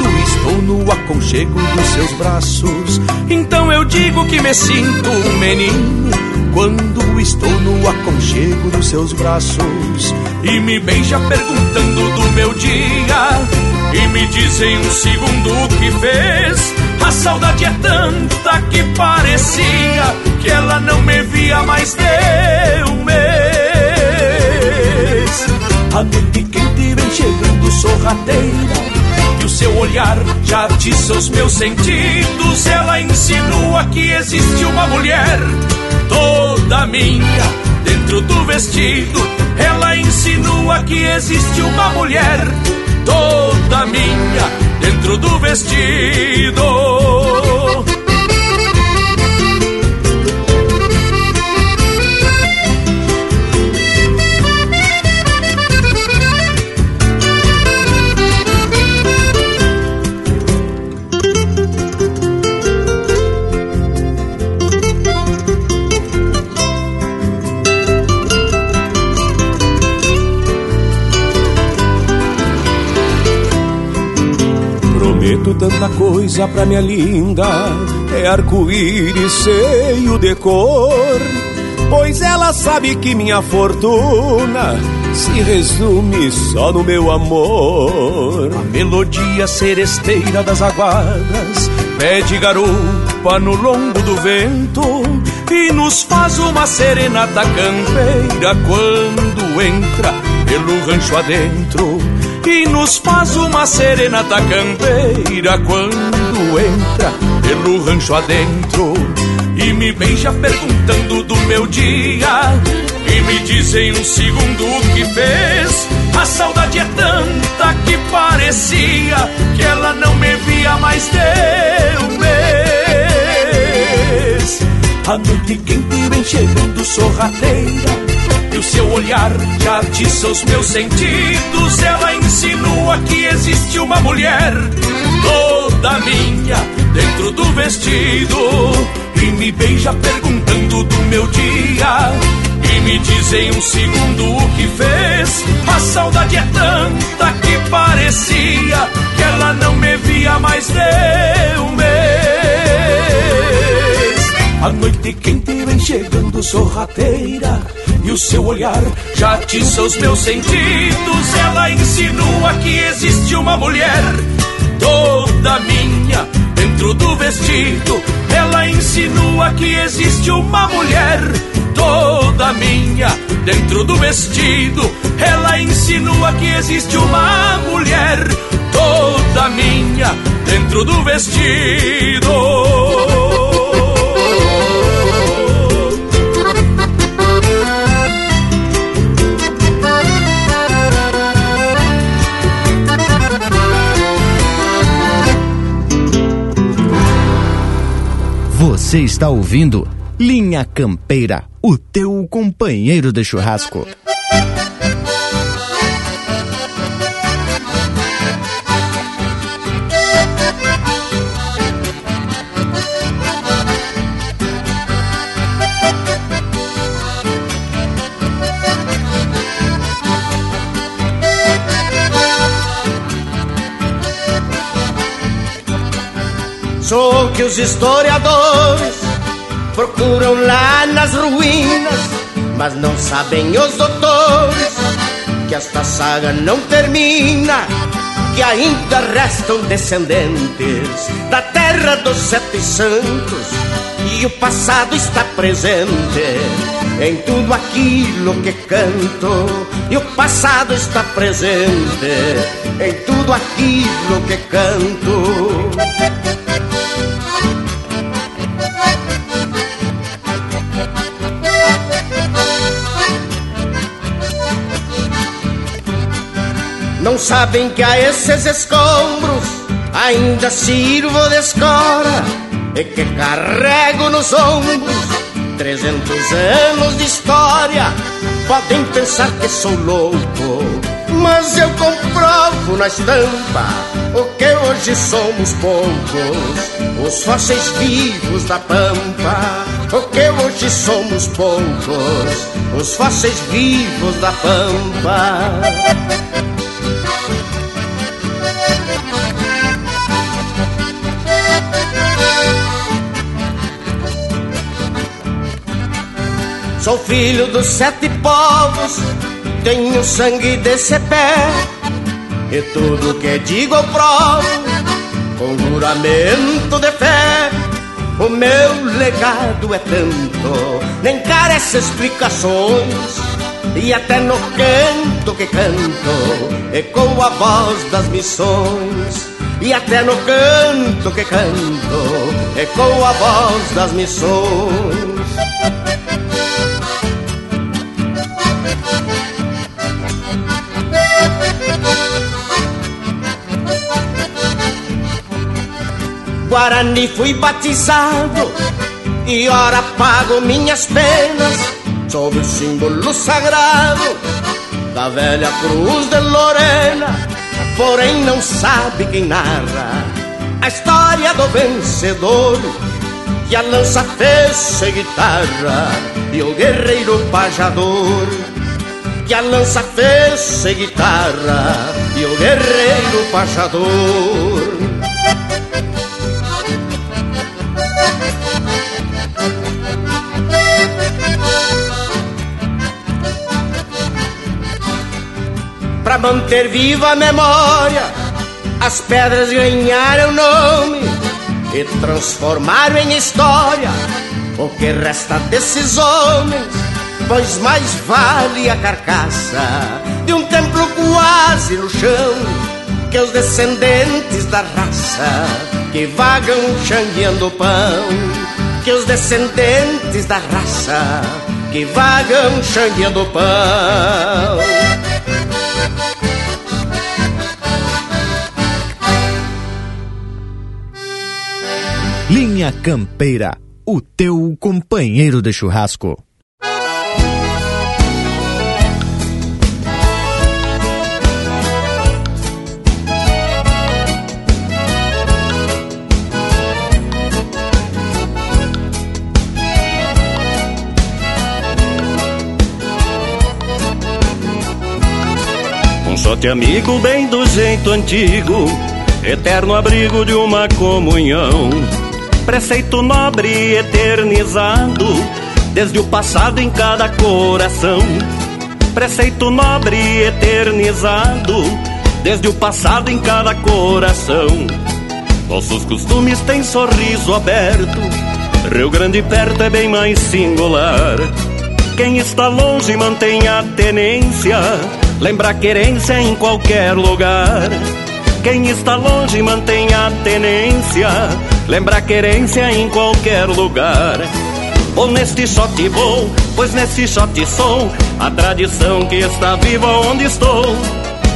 estou no aconchego dos seus braços. Então eu digo que me sinto um menino quando estou no aconchego dos seus braços. E me beija perguntando do meu dia. E me diz em um segundo o que fez. A saudade é tanta que parecia que ela não me via mais de um mês. A noite quente vem chegando sorrateira o seu olhar já atiça os meus sentidos. Ela insinua que existe uma mulher Toda minha dentro do vestido. Ela insinua que existe uma mulher Toda minha dentro do vestido Tanta coisa pra minha linda. É arco-íris cheio de cor. Pois ela sabe que minha fortuna Se resume só no meu amor. A melodia seresteira das aguadas Pede garupa no longo do vento E nos faz uma serenata campeira Quando entra pelo rancho adentro e nos faz uma serenata campeira quando entra pelo rancho adentro e me beija perguntando do meu dia e me diz em um segundo o que fez. A saudade é tanta que parecia que ela não me via mais de um mês. A noite quente vem chegando sorrateira seu olhar já atiça os meus sentidos. Ela insinua que existe uma mulher, toda minha, dentro do vestido. E me beija perguntando do meu dia. E me diz em um segundo o que fez. A saudade é tanta que parecia que ela não me via mais um mês. A noite quente vem chegando sorrateira e o seu olhar já atiça os meus sentidos. Ela insinua que existe uma mulher toda minha dentro do vestido. Ela insinua que existe uma mulher toda minha dentro do vestido. Ela insinua que existe uma mulher toda minha dentro do vestido. Você está ouvindo Linha Campeira, o teu companheiro de churrasco. Que os historiadores procuram lá nas ruínas, mas não sabem os doutores que esta saga não termina, que ainda restam descendentes da terra dos sete santos e o passado está presente em tudo aquilo que canto e o passado está presente em tudo aquilo que canto. Não sabem que a esses escombros ainda sirvo de escora e que carrego nos ombros trezentos anos de história. Podem pensar que sou louco, mas eu comprovo na estampa o que hoje somos poucos, os fósseis vivos da pampa. O que hoje somos poucos, os fósseis vivos da pampa. Sou filho dos sete povos, tenho sangue desse pé. E tudo que digo eu provo, com juramento de fé. O meu legado é tanto, nem carece explicações. E até no canto que canto, ecoa a voz das missões. E até no canto que canto, ecoa a voz das missões. Guarani fui batizado e ora pago minhas penas sob o símbolo sagrado da velha cruz de Lorena. Porém não sabe quem narra a história do vencedor que a lança fez ser guitarra e o guerreiro pajador que a lança fez ser guitarra e o guerreiro pajador. Pra manter viva a memória, as pedras ganharam nome e transformaram em história o que resta desses homens. Pois mais vale a carcaça de um templo quase no chão que os descendentes da raça que vagam xangueando pão. Que os descendentes da raça que vagam xangueando pão. Linha Campeira, o teu companheiro de churrasco. Um sorte amigo bem do jeito antigo, eterno abrigo de uma comunhão preceito nobre eternizado, desde o passado em cada coração. Preceito nobre eternizado, desde o passado em cada coração. Nossos costumes têm sorriso aberto, Rio Grande perto é bem mais singular. Quem está longe mantém a tenência, lembra a querência em qualquer lugar. Quem está longe mantém a tenência, lembra a querência em qualquer lugar. Ou neste shot vou, pois neste shot sou a tradição que está viva onde estou.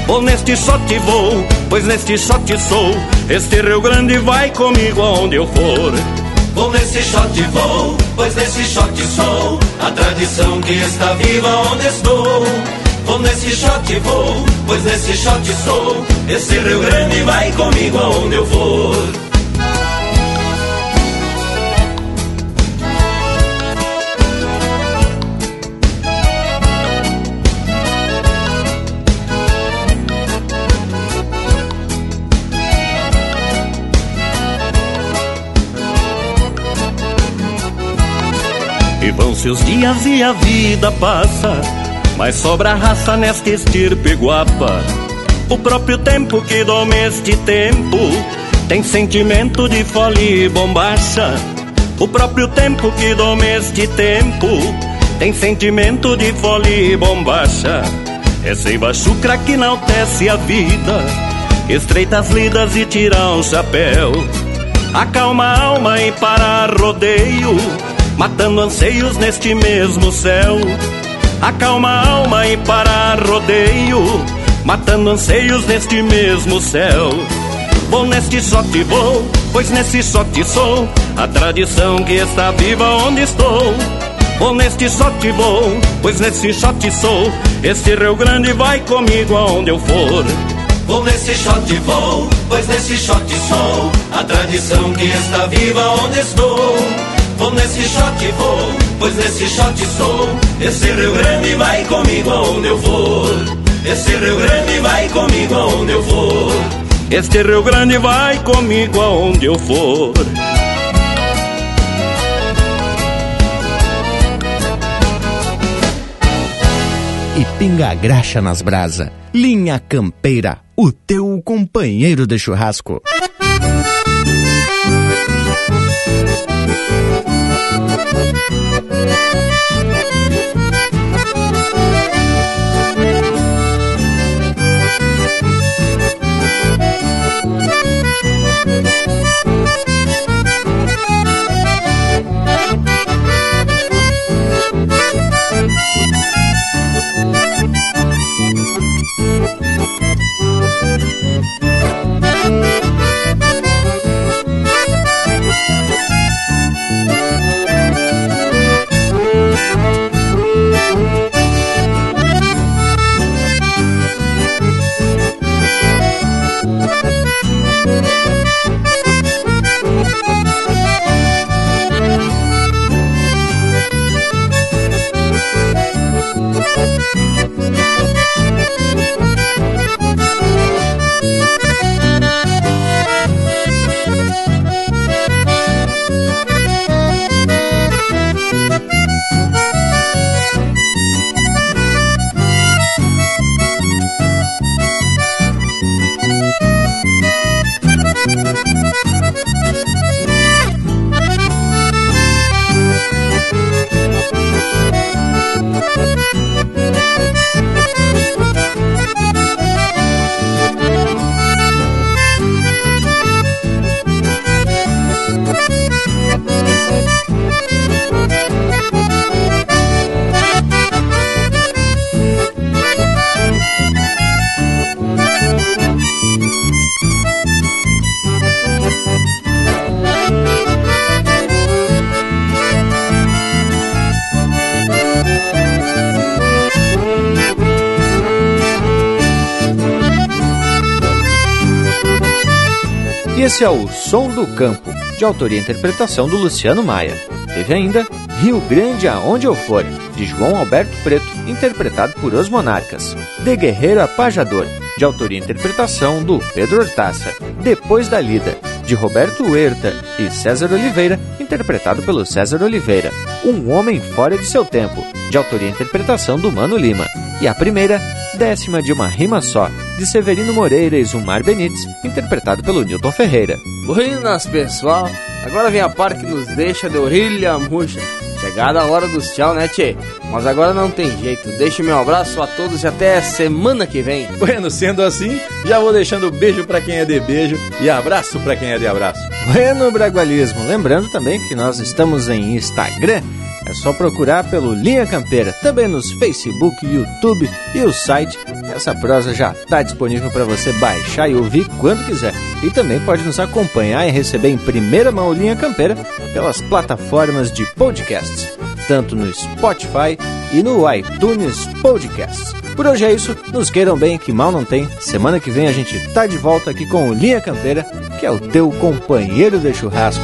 Ou neste shot vou, pois neste shot sou este Rio Grande vai comigo aonde eu for. Vou nesse shot vou, pois nesse shot sou a tradição que está viva onde estou. Vou nesse shot vou, pois nesse shot sou esse Rio Grande vai comigo aonde eu for. E vão-se os dias e a vida passa, mas sobra raça nesta estirpe guapa. O próprio tempo que doma este tempo tem sentimento de folia e bombacha. O próprio tempo que doma este tempo tem sentimento de folia e bombacha. É seiva chucra que enaltece a vida, estreita as lidas e tira o chapéu. Acalma a alma e para rodeio matando anseios neste mesmo céu. Acalma a alma e para rodeio, matando anseios neste mesmo céu. Vou neste shot vou, pois nesse shot sou a tradição que está viva onde estou. Vou neste shot vou, pois nesse shot sou este Rio Grande vai comigo aonde eu for. Vou nesse shot vou, pois nesse shot sou a tradição que está viva onde estou. Vou nesse shot vou, pois nesse shot sou Esse Rio Grande vai comigo aonde eu for Esse Rio Grande vai comigo aonde eu for Este Rio Grande vai comigo aonde eu for e pinga graxa nas brasa. Linha Campeira, o teu companheiro de churrasco. Esse é o Som do Campo, de autoria e interpretação do Luciano Maia. Teve ainda Rio Grande Aonde Eu For, de João Alberto Preto, interpretado por Os Monarcas. De Guerreiro a Pajador, de autoria e interpretação do Pedro Hortaça. Depois da Lida, de Roberto Huerta e César Oliveira, interpretado pelo César Oliveira. Um Homem Fora de Seu Tempo, de autoria e interpretação do Mano Lima. E a primeira, décima de uma rima só, de Severino Moreira e Zumar Benites, interpretado pelo Newton Ferreira. Buenas, pessoal. Agora vem a parte que nos deixa de orelha murcha. Chegada a hora dos tchau, né, tchê? Mas agora não tem jeito. Deixo meu abraço a todos e até semana que vem. Bueno, sendo assim, já vou deixando beijo para quem é de beijo e abraço para quem é de abraço. Bueno, Bragualismo. Lembrando também que nós estamos em Instagram é só procurar pelo Linha Campeira, também nos Facebook, YouTube e o site. Essa prosa já está disponível para você baixar e ouvir quando quiser. E também pode nos acompanhar e receber em primeira mão Linha Campeira pelas plataformas de podcasts, tanto no Spotify e no iTunes Podcasts. Por hoje é isso, nos queiram bem que mal não tem. Semana que vem a gente tá de volta aqui com o Linha Campeira, que é o teu companheiro de churrasco.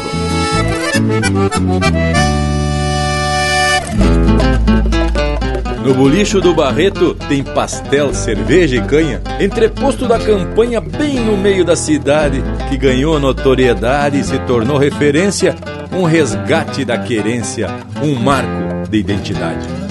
No bolicho do Barreto tem pastel, cerveja e canha, entreposto da campanha bem no meio da cidade, que ganhou notoriedade e se tornou referência, um resgate da querência, um marco de identidade.